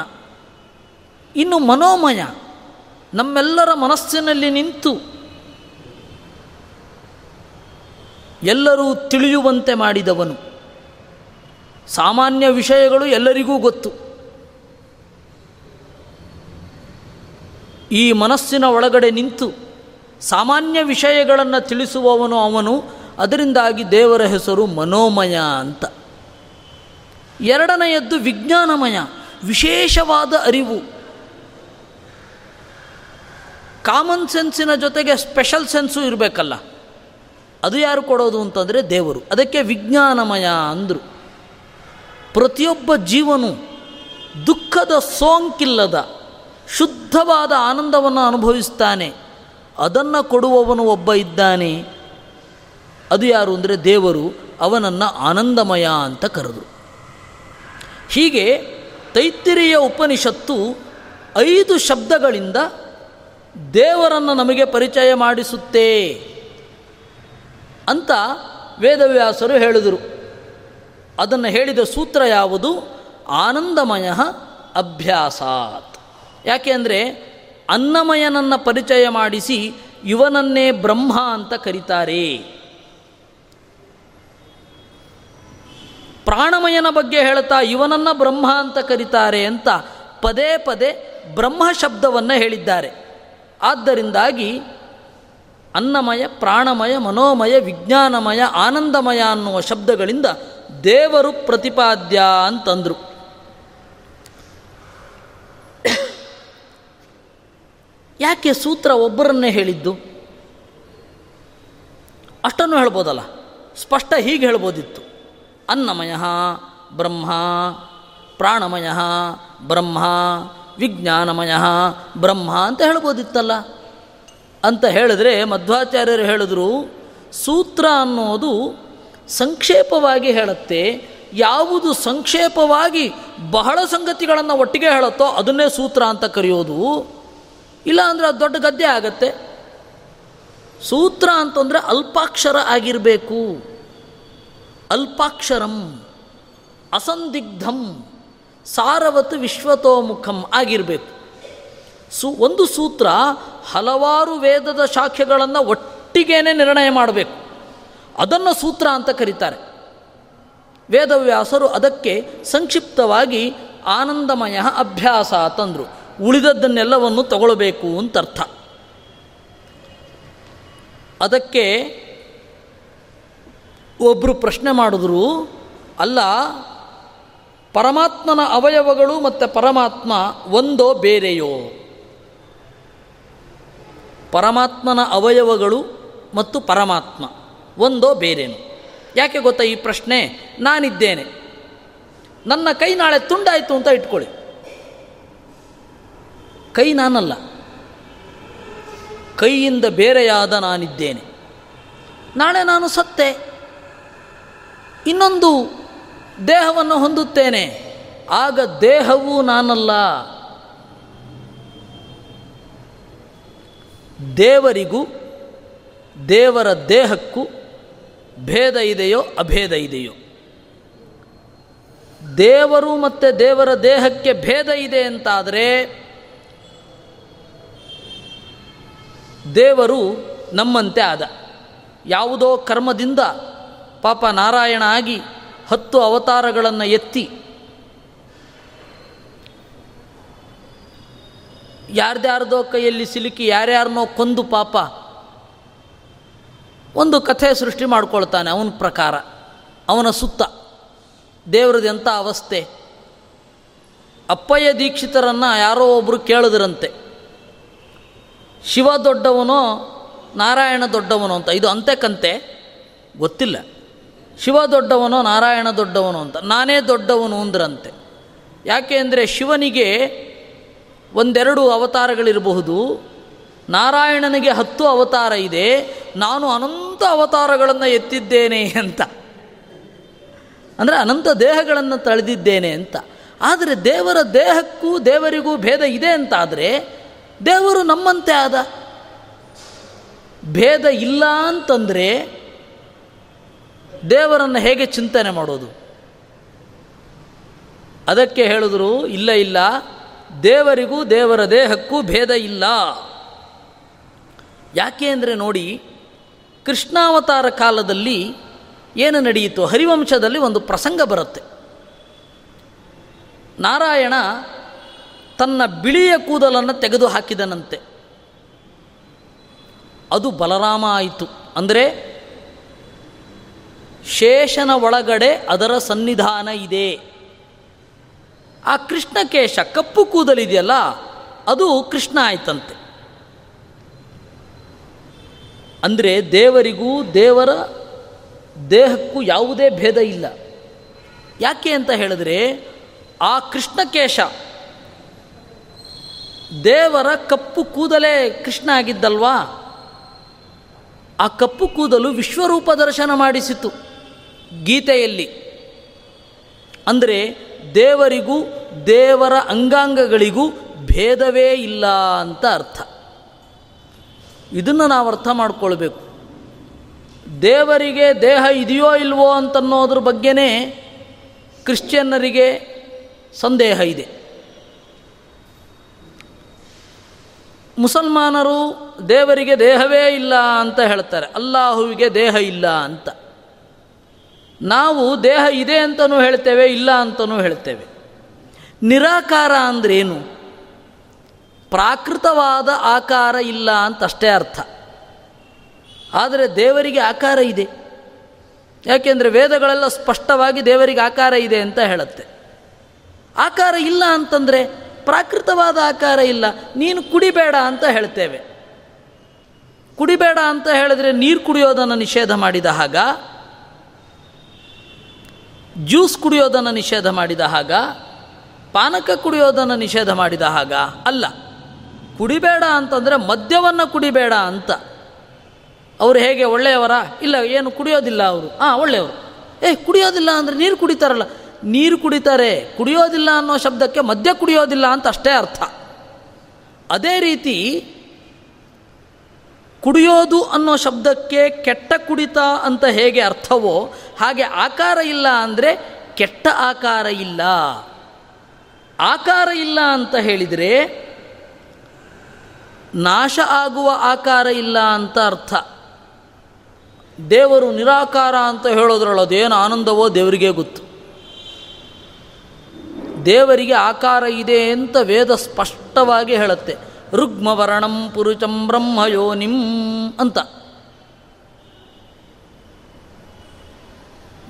ಇನ್ನು ಮನೋಮಯ. ನಮ್ಮೆಲ್ಲರ ಮನಸ್ಸಿನಲ್ಲಿ ನಿಂತು ಎಲ್ಲರೂ ತಿಳಿಯುವಂತೆ ಮಾಡಿದವನು. ಸಾಮಾನ್ಯ ವಿಷಯಗಳು ಎಲ್ಲರಿಗೂ ಗೊತ್ತು. ಈ ಮನಸ್ಸಿನ ಒಳಗಡೆ ನಿಂತು ಸಾಮಾನ್ಯ ವಿಷಯಗಳನ್ನು ತಿಳಿಸುವವನು ಅವನು, ಅದರಿಂದಾಗಿ ದೇವರ ಹೆಸರು ಮನೋಮಯ ಅಂತ. ಎರಡನೆಯದ್ದು ವಿಜ್ಞಾನಮಯ, ವಿಶೇಷವಾದ ಅರಿವು. ಕಾಮನ್ ಸೆನ್ಸಿನ ಜೊತೆಗೆ ಸ್ಪೆಷಲ್ ಸೆನ್ಸು ಇರಬೇಕಲ್ಲ. ಅದು ಯಾರು ಕೊಡೋದು ಅಂತಂದರೆ ದೇವರು. ಅದಕ್ಕೆ ವಿಜ್ಞಾನಮಯ ಅಂದರು. ಪ್ರತಿಯೊಬ್ಬ ಜೀವನು ದುಃಖದ ಸೋಂಕಿಲ್ಲದ, ಶುದ್ಧವಾದ ಆನಂದವನ್ನು ಅನುಭವಿಸ್ತಾನೆ. ಅದನ್ನು ಕೊಡುವವನು ಒಬ್ಬ ಇದ್ದಾನೆ. ಅದು ಯಾರು ಅಂದರೆ ದೇವರು ಅವನನ್ನು ಆನಂದಮಯ ಅಂತ ಕರೆದರು. ಹೀಗೆ ತೈತ್ತಿರಿಯ ಉಪನಿಷತ್ತು ಐದು ಶಬ್ದಗಳಿಂದ ದೇವರನ್ನು ನಮಗೆ ಪರಿಚಯ ಮಾಡಿಸುತ್ತೇ. ಅಂತ ವೇದವ್ಯಾಸರು ಹೇಳಿದರು. ಅದನ್ನು ಹೇಳಿದ ಸೂತ್ರ ಯಾವುದು? ಆನಂದಮಯ ಅಭ್ಯಾಸಾತ್. ಯಾಕೆ ಅಂದರೆ ಅನ್ನಮಯನನ್ನು ಪರಿಚಯ ಮಾಡಿಸಿ ಇವನನ್ನೇ ಬ್ರಹ್ಮ ಅಂತ ಕರೀತಾರೆ. ಪ್ರಾಣಮಯನ ಬಗ್ಗೆ ಹೇಳ್ತಾ ಇವನನ್ನು ಬ್ರಹ್ಮ ಅಂತ ಕರೀತಾರೆ ಅಂತ ಪದೇ ಪದೇ ಬ್ರಹ್ಮ ಶಬ್ದವನ್ನು ಹೇಳಿದ್ದಾರೆ. ಆದ್ದರಿಂದಾಗಿ ಅನ್ನಮಯ, ಪ್ರಾಣಮಯ, ಮನೋಮಯ, ವಿಜ್ಞಾನಮಯ, ಆನಂದಮಯ ಅನ್ನುವ ಶಬ್ದಗಳಿಂದ ದೇವರು ಪ್ರತಿಪಾದ್ಯ ಅಂತಂದರು. ಯಾಕೆ ಸೂತ್ರ ಒಬ್ಬರನ್ನೇ ಹೇಳಿದ್ದು? ಅಷ್ಟನ್ನು ಹೇಳ್ಬೋದಲ್ಲ. ಸ್ಪಷ್ಟ ಹೀಗೆ ಹೇಳ್ಬೋದಿತ್ತು. ಅನ್ನಮಯ, ಬ್ರಹ್ಮ, ಪ್ರಾಣಮಯ, ಬ್ರಹ್ಮ, ವಿಜ್ಞಾನಮಯ, ಬ್ರಹ್ಮ ಅಂತ ಹೇಳ್ಬೋದಿತ್ತಲ್ಲ. ಅಂತ ಹೇಳಿದ್ರೆ ಮಧ್ವಾಚಾರ್ಯರು ಹೇಳಿದ್ರು, ಸೂತ್ರ ಅನ್ನೋದು ಸಂಕ್ಷೇಪವಾಗಿ ಹೇಳುತ್ತೆ. ಯಾವುದು ಸಂಕ್ಷೇಪವಾಗಿ ಬಹಳ ಸಂಗತಿಗಳನ್ನು ಒಟ್ಟಿಗೆ ಹೇಳುತ್ತೋ ಅದನ್ನೇ ಸೂತ್ರ ಅಂತ ಕರೆಯೋದು. ಇಲ್ಲ ಅಂದರೆ ಅದು ದೊಡ್ಡ ಗದ್ದೆ ಆಗತ್ತೆ. ಸೂತ್ರ ಅಂತಂದರೆ ಅಲ್ಪಾಕ್ಷರ ಆಗಿರಬೇಕು. ಅಲ್ಪಾಕ್ಷರಂ, ಅಸಂದಿಗ್ಧಂ, ಸಾರವತ್ ವಿಶ್ವತೋಮುಖಂ ಆಗಿರಬೇಕು. ಸು, ಒಂದು ಸೂತ್ರ ಹಲವಾರು ವೇದದ ಶಾಖೆಗಳನ್ನು ಒಟ್ಟಿಗೇನೆ ನಿರ್ಣಯ ಮಾಡಬೇಕು. ಅದನ್ನು ಸೂತ್ರ ಅಂತ ಕರೀತಾರೆ. ವೇದವ್ಯಾಸರು ಅದಕ್ಕೆ ಸಂಕ್ಷಿಪ್ತವಾಗಿ ಆನಂದಮಯ ಅಭ್ಯಾಸ ತಂದರು. ಉಳಿದದ್ದನ್ನೆಲ್ಲವನ್ನು ತಗೊಳ್ಬೇಕು ಅಂತ ಅರ್ಥ ಅದಕ್ಕೆ ಒಬ್ಬರು ಪ್ರಶ್ನೆ ಮಾಡಿದ್ರು, ಅಲ್ಲ, ಪರಮಾತ್ಮನ ಅವಯವಗಳು ಮತ್ತು ಪರಮಾತ್ಮ ಒಂದೋ ಬೇರೆಯೋ? ಪರಮಾತ್ಮನ ಅವಯವಗಳು ಮತ್ತು ಪರಮಾತ್ಮ. ಒಂದೋ ಬೇರೇನು. ಯಾಕೆ ಗೊತ್ತಾ ಈ ಪ್ರಶ್ನೆ? ನಾನಿದ್ದೇನೆ. ನನ್ನ ಕೈ ನಾಳೆ ತುಂಡಾಯಿತು ಅಂತ ಇಟ್ಕೊಳ್ಳಿ. ಕೈ ನಾನಲ್ಲ. ಕೈಯಿಂದ ಬೇರೆಯಾದ ನಾನಿದ್ದೇನೆ. ನಾಳೆ ನಾನು ಸತ್ತೆ. ಇನ್ನೊಂದು ದೇಹವನ್ನು ಹೊಂದುತ್ತೇನೆ. ಆಗ ದೇಹವೂ ನಾನಲ್ಲ. ದೇವರಿಗೂ, ದೇವರ ದೇಹಕ್ಕೂ ಭೇದ ಇದೆಯೋ ಅಭೇದ ಇದೆಯೋ? ದೇವರು ಮತ್ತು ದೇವರ ದೇಹಕ್ಕೆ ಭೇದ ಇದೆ ಅಂತಾದರೆ, ದೇವರು ನಮ್ಮಂತೆ ಆದ. ಯಾವುದೋ ಕರ್ಮದಿಂದ ಪಾಪ ನಾರಾಯಣ ಆಗಿ ಹತ್ತು ಅವತಾರಗಳನ್ನು ಎತ್ತಿ ಯಾರ್ದ್ಯಾರ್ದೋ ಕೈಯಲ್ಲಿ ಸಿಲುಕಿ ಯಾರ್ಯಾರನೋ ಕೊಂದು ಪಾಪ. ಒಂದು ಕಥೆ ಸೃಷ್ಟಿ ಮಾಡ್ಕೊಳ್ತಾನೆ ಅವನ ಪ್ರಕಾರ. ಅವನ ಸುತ್ತ. ದೇವ್ರದ್ದು ಎಂಥ ಅವಸ್ಥೆ. ಅಪ್ಪಯ್ಯ ದೀಕ್ಷಿತರನ್ನು ಯಾರೋ ಒಬ್ಬರು ಕೇಳಿದ್ರಂತೆ. ಶಿವ ದೊಡ್ಡವನೋ, ನಾರಾಯಣ ದೊಡ್ಡವನೋ ಅಂತ. ಇದು ಅಂತೆ ಕಂತೆ? ಗೊತ್ತಿಲ್ಲ. ಶಿವ ದೊಡ್ಡವನೋ, ನಾರಾಯಣ ದೊಡ್ಡವನೋ ಅಂತ. ನಾನೇ ದೊಡ್ಡವನು ಅಂದ್ರಂತೆ. ಯಾಕೆ ಅಂದರೆ ಶಿವನಿಗೆ ಒಂದೆರಡು ಅವತಾರಗಳಿರಬಹುದು. ನಾರಾಯಣನಿಗೆ ಹತ್ತು ಅವತಾರ ಇದೆ. ನಾನು ಅನಂತ ಅವತಾರಗಳನ್ನು ಎತ್ತಿದ್ದೇನೆ ಅಂತ. ಅಂದರೆ ಅನಂತ ದೇಹಗಳನ್ನು ತಳೆದಿದ್ದೇನೆ ಅಂತ. ಆದರೆ ದೇವರ ದೇಹಕ್ಕೂ ದೇವರಿಗೂ ಭೇದ ಇದೆ ಅಂತಾದರೆ ದೇವರು ನಮ್ಮಂತೆ ಆದ. ಭೇದ ಇಲ್ಲ ಅಂತಂದರೆ ದೇವರನ್ನು ಹೇಗೆ ಚಿಂತನೆ ಮಾಡೋದು? ಅದಕ್ಕೆ ಹೇಳಿದ್ರು, ಇಲ್ಲ ಇಲ್ಲ ದೇವರಿಗೂ ದೇವರ ದೇಹಕ್ಕೂ ಭೇದ ಇಲ್ಲ. ಯಾಕೆ ಅಂದರೆ ನೋಡಿ, ಕೃಷ್ಣಾವತಾರ ಕಾಲದಲ್ಲಿ ಏನು ನಡೆಯಿತು? ಹರಿವಂಶದಲ್ಲಿ ಒಂದು ಪ್ರಸಂಗ ಬರುತ್ತೆ. ನಾರಾಯಣ ತನ್ನ ಬಿಳಿಯ ಕೂದಲನ್ನು ತೆಗೆದು ಹಾಕಿದನಂತೆ ಅದು ಬಲರಾಮ ಆಯಿತು. ಅಂದರೆ ಶೇಷನ ಒಳಗಡೆ ಅದರ ಸನ್ನಿಧಾನ ಇದೆ. ಆ ಕೃಷ್ಣಕೇಶ ಕಪ್ಪು ಕೂದಲಿದೆಯಲ್ಲ, ಅದು ಕೃಷ್ಣ ಆಯ್ತಂತೆ. ಅಂದರೆ ದೇವರಿಗೂ ದೇವರ ದೇಹಕ್ಕೂ ಯಾವುದೇ ಭೇದ ಇಲ್ಲ. ಯಾಕೆ ಅಂತ ಹೇಳಿದ್ರೆ, ಆ ಕೃಷ್ಣಕೇಶ ದೇವರ ಕಪ್ಪು ಕೂದಲೇ ಕೃಷ್ಣ ಆಗಿದ್ದಲ್ವಾ? ಆ ಕಪ್ಪು ಕೂದಲು ವಿಶ್ವರೂಪ ದರ್ಶನ ಮಾಡಿಸಿತು ಗೀತೆಯಲ್ಲಿ. ಅಂದರೆ ದೇವರಿಗೂ, ದೇವರ ಅಂಗಾಂಗಗಳಿಗೂ ಭೇದವೇ ಇಲ್ಲ ಅಂತ ಅರ್ಥ. ಇದನ್ನು ನಾವು ಅರ್ಥ ಮಾಡಿಕೊಳ್ಬೇಕು. ದೇವರಿಗೆ ದೇಹ ಇದೆಯೋ ಇಲ್ವೋ ಅಂತನ್ನೋದ್ರ ಬಗ್ಗೆನೇ ಕ್ರಿಶ್ಚಿಯನ್ನರಿಗೆ ಸಂದೇಹ ಇದೆ. ಮುಸಲ್ಮಾನರು ದೇವರಿಗೆ ದೇಹವೇ ಇಲ್ಲ ಅಂತ ಹೇಳ್ತಾರೆ. ಅಲ್ಲಾಹುವಿಗೆ ದೇಹ ಇಲ್ಲ ಅಂತ. ನಾವು ದೇಹ ಇದೆ ಅಂತಲೂ ಹೇಳ್ತೇವೆ, ಇಲ್ಲ ಅಂತಲೂ ಹೇಳ್ತೇವೆ. ನಿರಾಕಾರ ಅಂದ್ರೇನು? ಪ್ರಾಕೃತವಾದ ಆಕಾರ ಇಲ್ಲ ಅಂತಷ್ಟೇ ಅರ್ಥ. ಆದರೆ ದೇವರಿಗೆ ಆಕಾರ ಇದೆ. ಯಾಕೆಂದರೆ ವೇದಗಳೆಲ್ಲ ಸ್ಪಷ್ಟವಾಗಿ ದೇವರಿಗೆ ಆಕಾರ ಇದೆ ಅಂತ ಹೇಳುತ್ತೆ. ಆಕಾರ ಇಲ್ಲ ಅಂತಂದರೆ ಪ್ರಾಕೃತವಾದ ಆಕಾರ ಇಲ್ಲ, ನೀನು ಕುಡಿಬೇಡ ಅಂತ ಹೇಳ್ತೇವೆ. ಕುಡಿಬೇಡ ಅಂತ ಹೇಳಿದ್ರೆ ನೀರು ಕುಡಿಯೋದನ್ನು ನಿಷೇಧ ಮಾಡಿದ ಜ್ಯೂಸ್ ಕುಡಿಯೋದನ್ನು ನಿಷೇಧ ಮಾಡಿದ ಹಾಗ, ಪಾನಕ ಕುಡಿಯೋದನ್ನು ನಿಷೇಧ ಮಾಡಿದ ಹಾಗ ಅಲ್ಲ. ಕುಡಿಬೇಡ ಅಂತಂದರೆ ಮದ್ಯವನ್ನು ಕುಡಿಬೇಡ ಅಂತ. ಅವರು ಹೇಗೆ, ಒಳ್ಳೆಯವರ? ಇಲ್ಲ, ಏನು, ಕುಡಿಯೋದಿಲ್ಲ ಅವರು. ಹಾಂ ಒಳ್ಳೆಯವರು. ಏ, ಕುಡಿಯೋದಿಲ್ಲ ಅಂದರೆ ನೀರು ಕುಡಿತಾರಲ್ಲ. ನೀರು ಕುಡಿತಾರೆ, ಕುಡಿಯೋದಿಲ್ಲ ಅನ್ನೋ ಶಬ್ದಕ್ಕೆ ಮದ್ಯ ಕುಡಿಯೋದಿಲ್ಲ ಅಂತ ಅಷ್ಟೇ ಅರ್ಥ. ಅದೇ ರೀತಿ ಕುಡಿಯೋದು ಅನ್ನೋ ಶಬ್ದಕ್ಕೆ ಕೆಟ್ಟ ಕುಡಿತ ಅಂತ ಹೇಗೆ ಅರ್ಥವೋ ಹಾಗೆ ಆಕಾರ ಇಲ್ಲ ಅಂದರೆ ಕೆಟ್ಟ ಆಕಾರ ಇಲ್ಲ. ಆಕಾರ ಇಲ್ಲ ಅಂತ ಹೇಳಿದರೆ ನಾಶ ಆಗುವ ಆಕಾರ ಇಲ್ಲ ಅಂತ ಅರ್ಥ. ದೇವರು ನಿರಾಕಾರ ಅಂತ ಹೇಳೋದ್ರಲ್ಲ ಅದೇನು ಆನಂದವೋ ದೇವರಿಗೆ ಗೊತ್ತು. ದೇವರಿಗೆ ಆಕಾರ ಇದೆ ಅಂತ ವೇದ ಸ್ಪಷ್ಟವಾಗಿ ಹೇಳುತ್ತೆ. ರುಗ್ಮವರ್ಣಂ ಬ್ರಹ್ಮಯೋ ಬ್ರಹ್ಮಯೋನಿಂ ಅಂತ.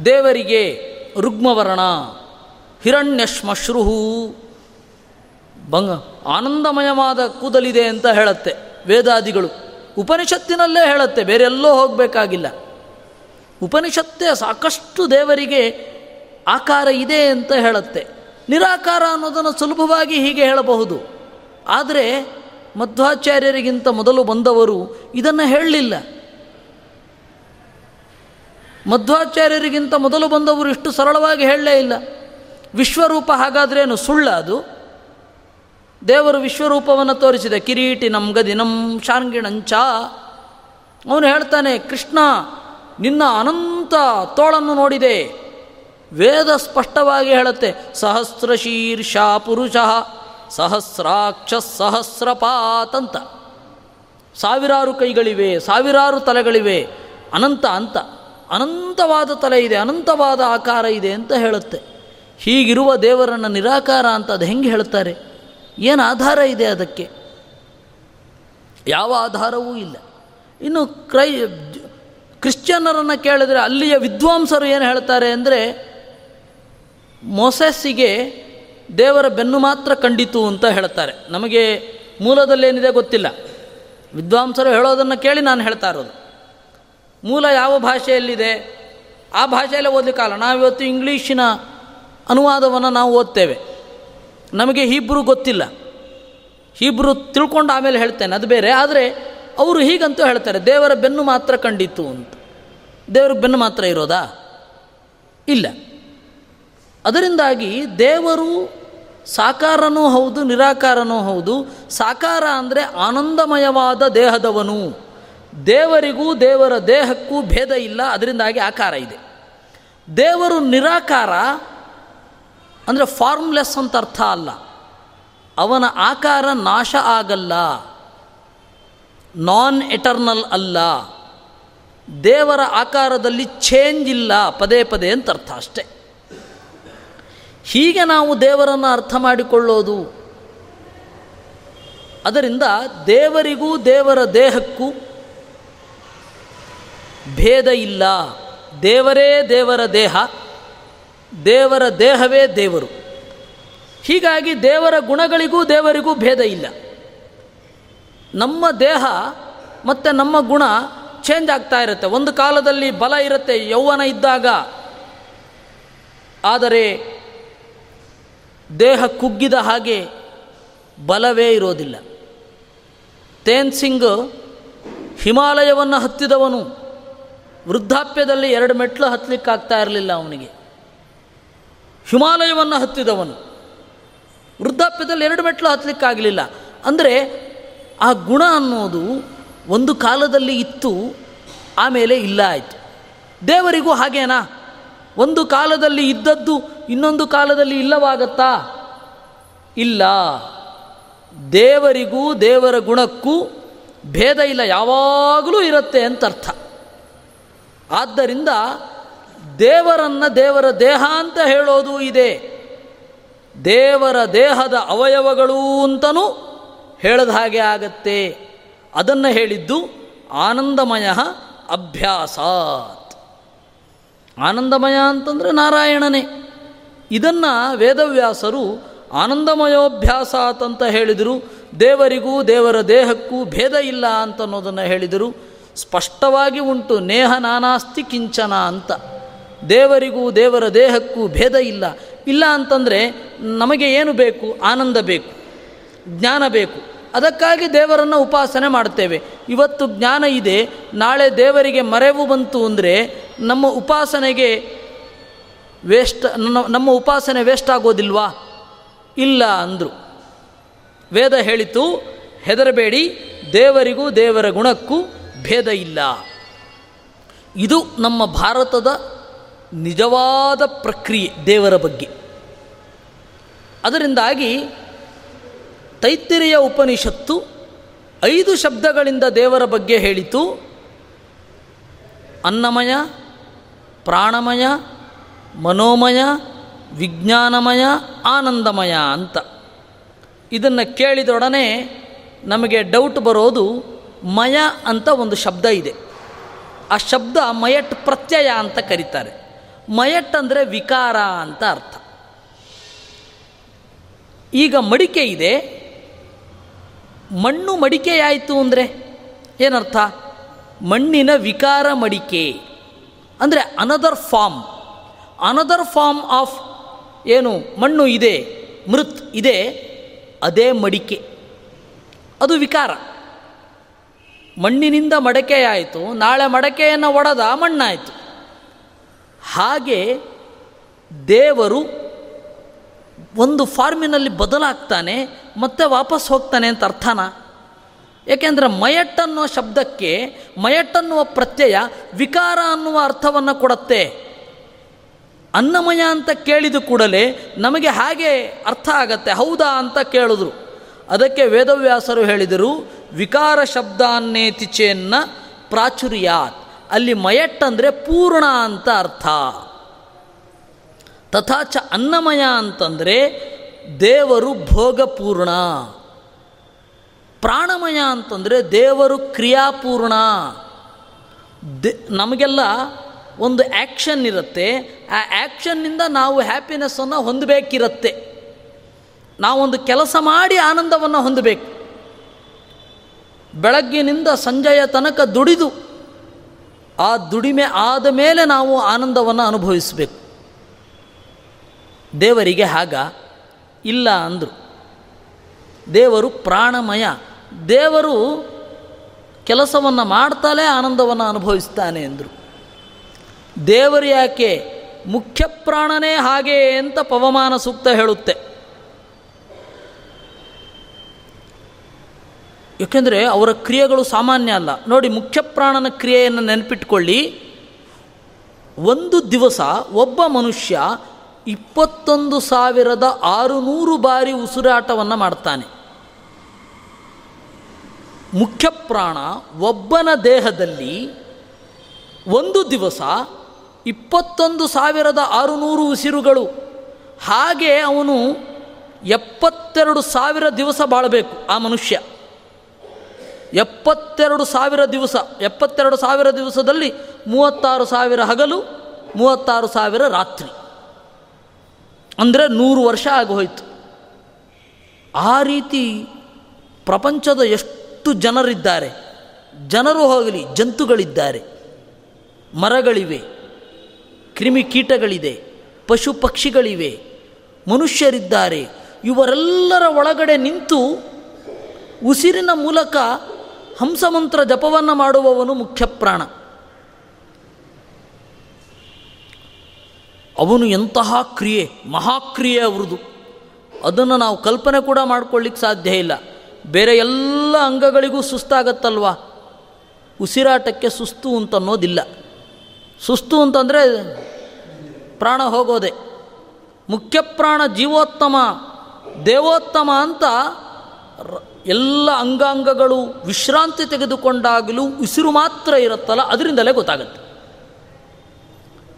ದೇವರಿಗೆ ರುಗ್ಮವರ್ಣ, ಹಿರಣ್ಯಶ್ಮಶ್ರುಹು. ಬಂಗ ಆನಂದಮಯವಾದ ಕೂದಲಿದೆ ಅಂತ ಹೇಳುತ್ತೆ ವೇದಾದಿಗಳು. ಉಪನಿಷತ್ತಿನಲ್ಲೇ ಹೇಳುತ್ತೆ, ಬೇರೆಲ್ಲೋ ಹೋಗಬೇಕಾಗಿಲ್ಲ. ಉಪನಿಷತ್ತೇ ಸಾಕಷ್ಟು ದೇವರಿಗೆ ಆಕಾರ ಇದೆ ಅಂತ ಹೇಳುತ್ತೆ. ನಿರಾಕಾರ ಅನ್ನೋದನ್ನು ಸುಲಭವಾಗಿ ಹೀಗೆ ಹೇಳಬಹುದು. ಆದರೆ ಮಧ್ವಾಚಾರ್ಯರಿಗಿಂತ ಮೊದಲು ಬಂದವರು ಇದನ್ನು ಹೇಳಲಿಲ್ಲ. ಮಧ್ವಾಚಾರ್ಯರಿಗಿಂತ ಮೊದಲು ಬಂದವರು ಇಷ್ಟು ಸರಳವಾಗಿ ಹೇಳಲೇ ಇಲ್ಲ. ವಿಶ್ವರೂಪ ಹಾಗಾದ್ರೇನು ಸುಳ್ಳ ಅದು? ದೇವರು ವಿಶ್ವರೂಪವನ್ನು ತೋರಿಸಿದ. ಕಿರೀಟಿನಂ ಗದಿನಂ ಶಾಂಗಿಣಂಚ ಅವನು ಹೇಳ್ತಾನೆ, ಕೃಷ್ಣ, ನಿನ್ನ ಅನಂತ ತೋಳನ್ನು ನೋಡಿದೆ. ವೇದ ಸ್ಪಷ್ಟವಾಗಿ ಹೇಳುತ್ತೆ, ಸಹಸ್ರಶೀರ್ಷ ಪುರುಷ. ಸಹಸ್ರಾಕ್ಷ ಸಹಸ್ರಪಾತ್ ಅಂತ. ಸಾವಿರಾರು ಕೈಗಳಿವೆ, ಸಾವಿರಾರು ತಲೆಗಳಿವೆ, ಅನಂತ ಅಂತ. ಅನಂತವಾದ ತಲೆ ಇದೆ, ಅನಂತವಾದ ಆಕಾರ ಇದೆ ಅಂತ ಹೇಳುತ್ತೆ. ಹೀಗಿರುವ ದೇವರನ್ನು ನಿರಾಕಾರ ಅಂತ ಅದು ಹೆಂಗೆ ಹೇಳ್ತಾರೆ ಏನು ಆಧಾರ ಇದೆ ಅದಕ್ಕೆ? ಯಾವ ಆಧಾರವೂ ಇಲ್ಲ. ಇನ್ನು ಕ್ರೈ, ಕ್ರಿಶ್ಚಿಯನ್ನರನ್ನು ಕೇಳಿದರೆ ಅಲ್ಲಿಯ ವಿದ್ವಾಂಸರು ಏನು ಹೇಳ್ತಾರೆ ಅಂದರೆ, ಮೊಸೆಸ್ಸಿಗೆ ದೇವರ ಬೆನ್ನು ಮಾತ್ರ ಕಂಡಿತು ಅಂತ ಹೇಳ್ತಾರೆ. ನಮಗೆ ಮೂಲದಲ್ಲೇನಿದೆ ಗೊತ್ತಿಲ್ಲ. ವಿದ್ವಾಂಸರು ಹೇಳೋದನ್ನು ಕೇಳಿ ನಾನು ಹೇಳ್ತಾ ಇರೋದು. ಮೂಲ ಯಾವ ಭಾಷೆಯಲ್ಲಿದೆ? ಆ ಭಾಷೆಯಲ್ಲೇ ಓದಲಿಕ್ಕಲ್ಲ ನಾವಿವತ್ತು ಇಂಗ್ಲೀಷಿನ ಅನುವಾದವನ್ನು ನಾವು ಓದ್ತೇವೆ. ನಮಗೆ ಹೀಬ್ರು ಗೊತ್ತಿಲ್ಲ. ಹೀಬ್ರು ತಿಳ್ಕೊಂಡು ಆಮೇಲೆ ಹೇಳ್ತೇನೆ, ಅದು ಬೇರೆ. ಆದರೆ ಅವರು ಹೀಗಂತೂ ಹೇಳ್ತಾರೆ, ದೇವರ ಬೆನ್ನು ಮಾತ್ರ ಕಂಡಿತು ಅಂತ. ದೇವರ ಬೆನ್ನು ಮಾತ್ರ ಇರೋದಾ? ಇಲ್ಲ. ಅದರಿಂದಾಗಿ ದೇವರು ಸಾಕಾರನೂ ಹೌದು, ನಿರಾಕಾರನೂ ಹೌದು. ಸಾಕಾರ ಅಂದರೆ ಆನಂದಮಯವಾದ ದೇಹದವನು. ದೇವರಿಗೂ ದೇವರ ದೇಹಕ್ಕೂ ಭೇದ ಇಲ್ಲ, ಅದರಿಂದಾಗಿ ಆಕಾರ ಇದೆ. ದೇವರು ನಿರಾಕಾರ ಅಂದರೆ ಫಾರ್ಮ್ಲೆಸ್ ಅಂತ ಅರ್ಥ ಅಲ್ಲ. ಅವನ ಆಕಾರ ನಾಶ ಆಗಲ್ಲ. ನಾನ್ ಎಟರ್ನಲ್ ಅಲ್ಲ. ದೇವರ ಆಕಾರದಲ್ಲಿ ಚೇಂಜ್ ಇಲ್ಲ, ಪದೇ ಪದೇ ಅಂತ ಅರ್ಥ ಅಷ್ಟೆ. ಹೀಗೆ ನಾವು ದೇವರನ್ನು ಅರ್ಥ ಮಾಡಿಕೊಳ್ಳೋದು. ಅದರಿಂದ ದೇವರಿಗೂ ದೇವರ ದೇಹಕ್ಕೂ ಭೇದ ಇಲ್ಲ. ದೇವರೇ ದೇವರ ದೇಹ, ದೇವರ ದೇಹವೇ ದೇವರು. ಹೀಗಾಗಿ ದೇವರ ಗುಣಗಳಿಗೂ ದೇವರಿಗೂ ಭೇದ ಇಲ್ಲ. ನಮ್ಮ ದೇಹ ಮತ್ತು ನಮ್ಮ ಗುಣ ಚೇಂಜ್ ಆಗ್ತಾ ಇರುತ್ತೆ. ಒಂದು ಕಾಲದಲ್ಲಿ ಬಲ ಇರುತ್ತೆ ಯೌವನ ಇದ್ದಾಗ. ಆದರೆ ದೇಹ ಕುಗ್ಗಿದ ಹಾಗೆ ಬಲವೇ ಇರೋದಿಲ್ಲ. ತೇನ್ ಸಿಂಗ್ ಹಿಮಾಲಯವನ್ನು ಹತ್ತಿದವನು. ವೃದ್ಧಾಪ್ಯದಲ್ಲಿ ಎರಡು ಮೆಟ್ಲು ಹತ್ತಲಿಕ್ಕಾಗ್ತಾ ಇರಲಿಲ್ಲ ಅವನಿಗೆ. ಹಿಮಾಲಯವನ್ನು ಹತ್ತಿದವನು. ವೃದ್ಧಾಪ್ಯದಲ್ಲಿ ಎರಡು ಮೆಟ್ಲು ಹತ್ತಲಿಕ್ಕಾಗಲಿಲ್ಲ ಅಂದರೆ ಆ ಗುಣ ಅನ್ನೋದು ಒಂದು ಕಾಲದಲ್ಲಿ ಇತ್ತು, ಆಮೇಲೆ ಇಲ್ಲ ಆಯಿತು. ದೇವರಿಗೂ ಹಾಗೇನಾ? ಒಂದು ಕಾಲದಲ್ಲಿ ಇದ್ದದ್ದು ಇನ್ನೊಂದು ಕಾಲದಲ್ಲಿ ಇಲ್ಲವಾಗತ್ತಾ? ಇಲ್ಲ. ದೇವರಿಗೂ ದೇವರ ಗುಣಕ್ಕೂ ಭೇದ ಇಲ್ಲ, ಯಾವಾಗಲೂ ಇರುತ್ತೆ ಅಂತ ಅರ್ಥ. ಆದ್ದರಿಂದ ದೇವರನ್ನು ದೇವರ ದೇಹ ಅಂತ ಹೇಳೋದು ಇದೆ. ದೇವರ ದೇಹದ ಅವಯವಗಳು ಅಂತನೂ ಹೇಳದ ಹಾಗೆ ಆಗತ್ತೆ. ಅದನ್ನು ಹೇಳಿದ್ದು ಆನಂದಮಯ ಅಭ್ಯಾಸಾತ್ ಆನಂದಮಯ ಅಂತಂದರೆ ನಾರಾಯಣನೇ. ಇದನ್ನು ವೇದವ್ಯಾಸರು ಆನಂದಮಯೋಭ್ಯಾಸ ಅಂತ ಹೇಳಿದರು. ದೇವರಿಗೂ ದೇವರ ದೇಹಕ್ಕೂ ಭೇದ ಇಲ್ಲ ಅಂತ ಅನ್ನೋದನ್ನು ಹೇಳಿದರು. ಸ್ಪಷ್ಟವಾಗಿ ಉಂಟು, ನೇಹ ನಾನಾಸ್ತಿ ಕಿಂಚನ ಅಂತ. ದೇವರಿಗೂ ದೇವರ ದೇಹಕ್ಕೂ ಭೇದ ಇಲ್ಲ. ಇಲ್ಲ ಅಂತಂದರೆ ನಮಗೆ ಏನು ಬೇಕು? ಆನಂದ ಬೇಕು, ಜ್ಞಾನ ಬೇಕು. ಅದಕ್ಕಾಗಿ ದೇವರನ್ನು ಉಪಾಸನೆ ಮಾಡ್ತೇವೆ ಇವತ್ತು ಜ್ಞಾನ ಇದೆ. ನಾಳೆ ದೇವರಿಗೆ ಮರೆವು ಬಂತು ಅಂದರೆ ನಮ್ಮ ಉಪಾಸನೆಗೆ ವೇಸ್ಟ್ ನಮ್ಮ ಉಪಾಸನೆ ವೇಸ್ಟ್ ಆಗೋದಿಲ್ವಾ? ಇಲ್ಲ ಅಂದರು. ವೇದ ಹೇಳಿತು, ಹೆದರಬೇಡಿ, ದೇವರಿಗೂ ದೇವರ ಗುಣಕ್ಕೂ ಭೇದ ಇಲ್ಲ. ಇದು ನಮ್ಮ ಭಾರತದ ನಿಜವಾದ ಪ್ರಕ್ರಿಯೆ ದೇವರ ಬಗ್ಗೆ. ಅದರಿಂದಾಗಿ ತೈತ್ತಿರಿಯ ಉಪನಿಷತ್ತು ಐದು ಶಬ್ದಗಳಿಂದ ದೇವರ ಬಗ್ಗೆ ಹೇಳಿತು. ಅನ್ನಮಯ, ಪ್ರಾಣಮಯ, ಮನೋಮಯ, ವಿಜ್ಞಾನಮಯ, ಆನಂದಮಯ ಅಂತ. ಇದನ್ನು ಕೇಳಿದೊಡನೆ ನಮಗೆ ಡೌಟ್ ಬರೋದು ಮಯ ಅಂತ ಒಂದು ಶಬ್ದ ಇದೆ. ಆ ಶಬ್ದ ಮಯಟ್ ಪ್ರತ್ಯಯ ಅಂತ ಕರೀತಾರೆ. ಮಯಟ್ ಅಂದರೆ ವಿಕಾರ ಅಂತ ಅರ್ಥ. ಈಗ ಮಡಿಕೆ ಇದೆ. ಮಣ್ಣು ಮಡಿಕೆಯಾಯಿತು ಅಂದರೆ ಏನರ್ಥ? ಮಣ್ಣಿನ ವಿಕಾರ ಮಡಿಕೆ. ಅಂದರೆ another form another form of ಏನು? ಮಣ್ಣು ಇದೆ, ಮೃತ್ ಇದೆ, ಅದೇ ಮಡಿಕೆ. ಅದು ವಿಕಾರ. ಮಣ್ಣಿನಿಂದ ಮಡಕೆಯಾಯಿತು ನಾಳೆ ಮಡಕೆಯನ್ನು ಒಡೆದ ಮಣ್ಣಾಯಿತು. ಹಾಗೆ ದೇವರು ಒಂದು ಫಾರ್ಮಿನಲ್ಲಿ ಬದಲಾಗ್ತಾನೆ, ಮತ್ತೆ ವಾಪಸ್ ಹೋಗ್ತಾನೆ ಅಂತ ಅರ್ಥನ? ಏಕೆಂದರೆ ಮಯಟ್ ಅನ್ನೋ ಶಬ್ದಕ್ಕೆ ಮಯಟ್ ಅನ್ನುವ ಪ್ರತ್ಯಯ ವಿಕಾರ ಅನ್ನುವ ಅರ್ಥವನ್ನು ಕೊಡತ್ತೆ. ಅನ್ನಮಯ ಅಂತ ಕೇಳಿದ ಕೂಡಲೇ ನಮಗೆ ಹಾಗೆ ಅರ್ಥ ಆಗತ್ತೆ, ಹೌದಾ ಅಂತ ಕೇಳಿದ್ರು. ಅದಕ್ಕೆ ವೇದವ್ಯಾಸರು ಹೇಳಿದರು, ವಿಕಾರ ಶಬ್ದಾನ್ನೇತಿ ಚೇನ್ನ ಪ್ರಾಚುರ್ಯಾತ್. ಅಲ್ಲಿ ಮಯಟ್ ಅಂದರೆ ಪೂರ್ಣ ಅಂತ ಅರ್ಥ. ತಥಾಚ ಅನ್ನಮಯ ಅಂತಂದರೆ ದೇವರು ಭೋಗಪೂರ್ಣ. ಪ್ರಾಣಮಯ ಅಂತಂದರೆ ದೇವರು ಕ್ರಿಯಾಪೂರ್ಣ. ದೆ, ನಮಗೆಲ್ಲ ಒಂದು ಆ್ಯಕ್ಷನ್ ಇರುತ್ತೆ. ಆ ಆ್ಯಕ್ಷನ್ನಿಂದ ನಾವು ಹ್ಯಾಪಿನೆಸ್ಸನ್ನು ಹೊಂದಬೇಕಿರುತ್ತೆ. ನಾವೊಂದು ಕೆಲಸ ಮಾಡಿ ಆನಂದವನ್ನು ಹೊಂದಬೇಕು. ಬೆಳಗ್ಗಿನಿಂದ ಸಂಜೆಯ ತನಕ ದುಡಿದು, ಆ ದುಡಿಮೆ ಆದ ಮೇಲೆ ನಾವು ಆನಂದವನ್ನು ಅನುಭವಿಸಬೇಕು. ದೇವರಿಗೆ ಹಾಗ ಇಲ್ಲ ಅಂದರು. ದೇವರು ಪ್ರಾಣಮಯ. ದೇವರು ಕೆಲಸವನ್ನು ಮಾಡ್ತಾಲೇ ಆನಂದವನ್ನು ಅನುಭವಿಸ್ತಾನೆ ಎಂದರು ದೇವರು ಯಾಕೆ ಮುಖ್ಯ ಪ್ರಾಣನೇ ಹಾಗೆ ಅಂತ ಪವಮಾನ ಸೂಕ್ತ ಹೇಳುತ್ತೆ. ಏಕೆಂದರೆ ಅವರ ಕ್ರಿಯೆಗಳು ಸಾಮಾನ್ಯ ಅಲ್ಲ. ನೋಡಿ, ಮುಖ್ಯ ಪ್ರಾಣನ ಕ್ರಿಯೆಯನ್ನು ನೆನಪಿಟ್ಕೊಳ್ಳಿ. ಒಂದು ದಿವಸ ಒಬ್ಬ ಮನುಷ್ಯ ಇಪ್ಪತ್ತೊಂದು ಸಾವಿರದ ಆರುನೂರು ಬಾರಿ ಉಸಿರಾಟವನ್ನು ಮಾಡ್ತಾನೆ. ಮುಖ್ಯ ಪ್ರಾಣ ಒಬ್ಬನ ದೇಹದಲ್ಲಿ ಒಂದು ದಿವಸ ಇಪ್ಪತ್ತೊಂದು ಸಾವಿರದ ಆರುನೂರು ಉಸಿರುಗಳು. ಹಾಗೆ ಅವನು ಎಪ್ಪತ್ತೆರಡು ಸಾವಿರ ದಿವಸ ಬಾಳಬೇಕು ಆ ಮನುಷ್ಯ. ಎಪ್ಪತ್ತೆರಡು ಸಾವಿರ ದಿವಸ, ಎಪ್ಪತ್ತೆರಡು ಸಾವಿರ ದಿವಸದಲ್ಲಿ ಮೂವತ್ತಾರು ಸಾವಿರ ಹಗಲು, ಮೂವತ್ತಾರು ಸಾವಿರ ರಾತ್ರಿ. ಅಂದರೆ ನೂರು ವರ್ಷ ಆಗೋಯ್ತು ಆ ರೀತಿ ಪ್ರಪಂಚದ ಎಷ್ಟು ಜನರಿದ್ದಾರೆ, ಜನರು ಹೋಗಲಿ, ಜಂತುಗಳಿದ್ದಾರೆ, ಮರಗಳಿವೆ ಕ್ರಿಮಿಕೀಟಗಳಿದೆ ಪಶು ಪಕ್ಷಿಗಳಿವೆ, ಮನುಷ್ಯರಿದ್ದಾರೆ, ಇವರೆಲ್ಲರ ಒಳಗಡೆ ನಿಂತು ಉಸಿರಿನ ಮೂಲಕ ಹಂಸಮಂತ್ರ ಜಪವನ್ನು ಮಾಡುವವನು ಮುಖ್ಯ ಪ್ರಾಣ. ಅವನು ಎಂತಹ ಕ್ರಿಯೆ, ಮಹಾಕ್ರಿಯೆ ಅವ್ರದ್ದು ಅದನ್ನು ನಾವು ಕಲ್ಪನೆ ಕೂಡ ಮಾಡ್ಕೊಳ್ಳಿಕ್ಕೆ ಸಾಧ್ಯ ಇಲ್ಲ. ಬೇರೆ ಎಲ್ಲ ಅಂಗಗಳಿಗೂ ಸುಸ್ತಾಗತ್ತಲ್ವ? ಉಸಿರಾಟಕ್ಕೆ ಸುಸ್ತು ಅಂತ ಅನ್ನೋದಿಲ್ಲ ಸುಸ್ತು ಅಂತಂದರೆ ಪ್ರಾಣ ಹೋಗೋದೆ. ಮುಖ್ಯ ಪ್ರಾಣ ಜೀವೋತ್ತಮ, ದೇವೋತ್ತಮ ಅಂತ ಎಲ್ಲ ಅಂಗಾಂಗಗಳು ವಿಶ್ರಾಂತಿ ತೆಗೆದುಕೊಂಡಾಗಲೂ ಉಸಿರು ಮಾತ್ರ ಇರುತ್ತಲ್ಲ, ಅದರಿಂದಲೇ ಗೊತ್ತಾಗುತ್ತೆ.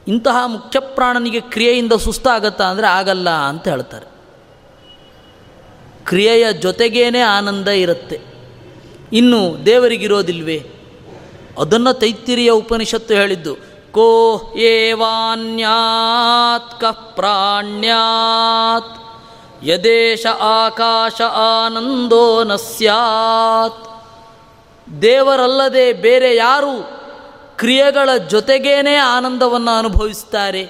ಇಂತಹ ಮುಖ್ಯ ಪ್ರಾಣನಿಗೆ ಕ್ರಿಯೆಯಿಂದ ಸುಸ್ತಾಗತ್ತಾ ಅಂದರೆ ಆಗಲ್ಲ ಅಂತ ಹೇಳ್ತಾರೆ. ಕ್ರಿಯೆಯ ಜೊತೆಗೇನೆ ಆನಂದ ಇರುತ್ತೆ. ಇನ್ನು ದೇವರಿಗಿರೋದಿಲ್ವೇ? ಅದನ್ನು ತೈತ್ತಿರಿಯ ಉಪನಿಷತ್ತು ಹೇಳಿದ್ದು, ಕೋ ಏವಾನ್ಯಾತ್ ಕ ಪ್ರಾಣ್ಯಾತ್, ಯದೇಶ ಆಕಾಶ ಆನಂದೋ ನ ಸ್ಯಾತ್. ದೇವರಲ್ಲದೆ ಬೇರೆ ಯಾರು ಕ್ರಿಯೆಗಳ ಜೊತೆಗೇನೆ ಆನಂದವನ್ನು ಅನುಭವಿಸ್ತಾರೆ.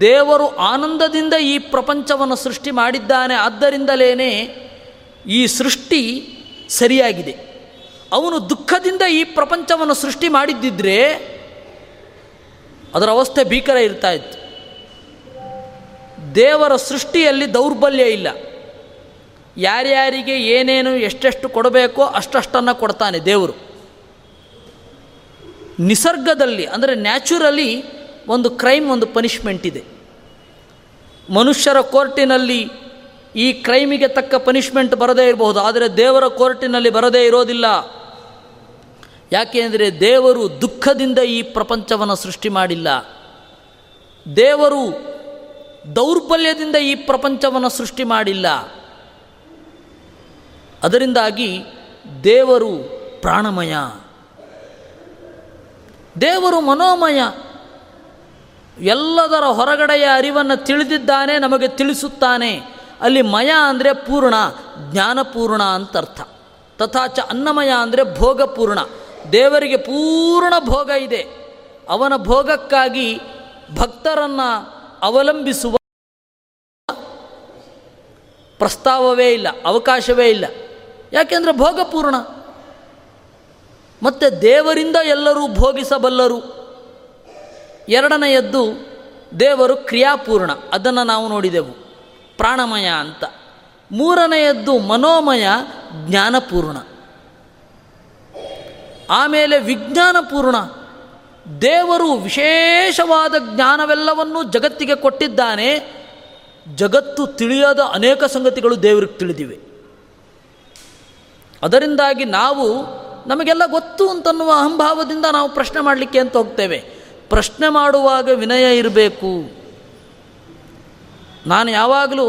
ದೇವರು ಆನಂದದಿಂದ ಈ ಪ್ರಪಂಚವನ್ನು ಸೃಷ್ಟಿ ಮಾಡಿದ್ದಾನೆ ಆದ್ದರಿಂದಲೇ ಈ ಸೃಷ್ಟಿ ಸರಿಯಾಗಿದೆ. ಅವನು ದುಃಖದಿಂದ ಈ ಪ್ರಪಂಚವನ್ನು ಸೃಷ್ಟಿ ಮಾಡಿದ್ದಿದ್ರೆ ಅದರ ಅವಸ್ಥೆ ಭೀಕರ ಇರ್ತಾ ಇತ್ತು. ದೇವರ ಸೃಷ್ಟಿಯಲ್ಲಿ ದೌರ್ಬಲ್ಯ ಇಲ್ಲ. ಯಾರ್ಯಾರಿಗೆ ಏನೇನು ಎಷ್ಟೆಷ್ಟು ಕೊಡಬೇಕೋ ಅಷ್ಟಷ್ಟನ್ನು ಕೊಡ್ತಾನೆ ದೇವರು. ನಿಸರ್ಗದಲ್ಲಿ, ಅಂದರೆ ನ್ಯಾಚುರಲಿ ಒಂದು ಕ್ರೈಮ್, ಒಂದು ಪನಿಷ್ಮೆಂಟ್ ಇದೆ. ಮನುಷ್ಯರ ಕೋರ್ಟಿನಲ್ಲಿ ಈ ಕ್ರೈಮಿಗೆ ತಕ್ಕ ಪನಿಷ್ಮೆಂಟ್ ಬರದೇ ಇರಬಹುದು, ಆದರೆ ದೇವರ ಕೋರ್ಟಿನಲ್ಲಿ ಬರದೇ ಇರೋದಿಲ್ಲ. ಯಾಕೆಂದರೆ ದೇವರು ದುಃಖದಿಂದ ಈ ಪ್ರಪಂಚವನ್ನು ಸೃಷ್ಟಿ ಮಾಡಿಲ್ಲ. ದೇವರು ದೌರ್ಬಲ್ಯದಿಂದ ಈ ಪ್ರಪಂಚವನ್ನು ಸೃಷ್ಟಿ ಮಾಡಿಲ್ಲ. ಅದರಿಂದಾಗಿ ದೇವರು ಪ್ರಾಣಮಯ. ದೇವರು ಮನೋಮಯ. ಎಲ್ಲದರ ಹೊರಗಡೆಯ ಅರಿವನ್ನು ತಿಳಿದಿದ್ದಾನೆ, ನಮಗೆ ತಿಳಿಸುತ್ತಾನೆ. ಅಲ್ಲಿ ಮಯ ಅಂದರೆ ಪೂರ್ಣ, ಜ್ಞಾನಪೂರ್ಣ ಅಂತ ಅರ್ಥ ತಥಾಚ ಅನ್ನಮಯ ಅಂದರೆ ಭೋಗಪೂರ್ಣ. ದೇವರಿಗೆ ಪೂರ್ಣ ಭೋಗ ಇದೆ. ಅವನ ಭೋಗಕ್ಕಾಗಿ ಭಕ್ತರನ್ನು ಅವಲಂಬಿಸುವ ಪ್ರಸ್ತಾವವೇ ಇಲ್ಲ, ಅವಕಾಶವೇ ಇಲ್ಲ. ಯಾಕೆಂದರೆ ಭೋಗಪೂರ್ಣ. ಮತ್ತು ದೇವರಿಂದ ಎಲ್ಲರೂ ಭೋಗಿಸಬಲ್ಲರು. ಎರಡನೆಯದ್ದು, ದೇವರು ಕ್ರಿಯಾಪೂರ್ಣ, ಅದನ್ನು ನಾವು ನೋಡಿದೆವು. ಪ್ರಾಣಮಯ ಅಂತ. ಮೂರನೆಯದ್ದು, ಮನೋಮಯ, ಜ್ಞಾನಪೂರ್ಣ. ಆಮೇಲೆ ವಿಜ್ಞಾನಪೂರ್ಣ. ದೇವರು ವಿಶೇಷವಾದ ಜ್ಞಾನವೆಲ್ಲವನ್ನೂ ಜಗತ್ತಿಗೆ ಕೊಟ್ಟಿದ್ದಾನೆ. ಜಗತ್ತು ತಿಳಿಯದ ಅನೇಕ ಸಂಗತಿಗಳು ದೇವರಿಗೆ ತಿಳಿದಿವೆ. ಅದರಿಂದಾಗಿ ನಾವು ನಮಗೆಲ್ಲ ಗೊತ್ತು ಅಂತನ್ನುವ ಅಹಂಭಾವದಿಂದ ನಾವು ಪ್ರಶ್ನೆ ಮಾಡಲಿಕ್ಕೆ ಅಂತ ಹೋಗ್ತೇವೆ. ಪ್ರಶ್ನೆ ಮಾಡುವಾಗ ವಿನಯ ಇರಬೇಕು. ನಾನು ಯಾವಾಗಲೂ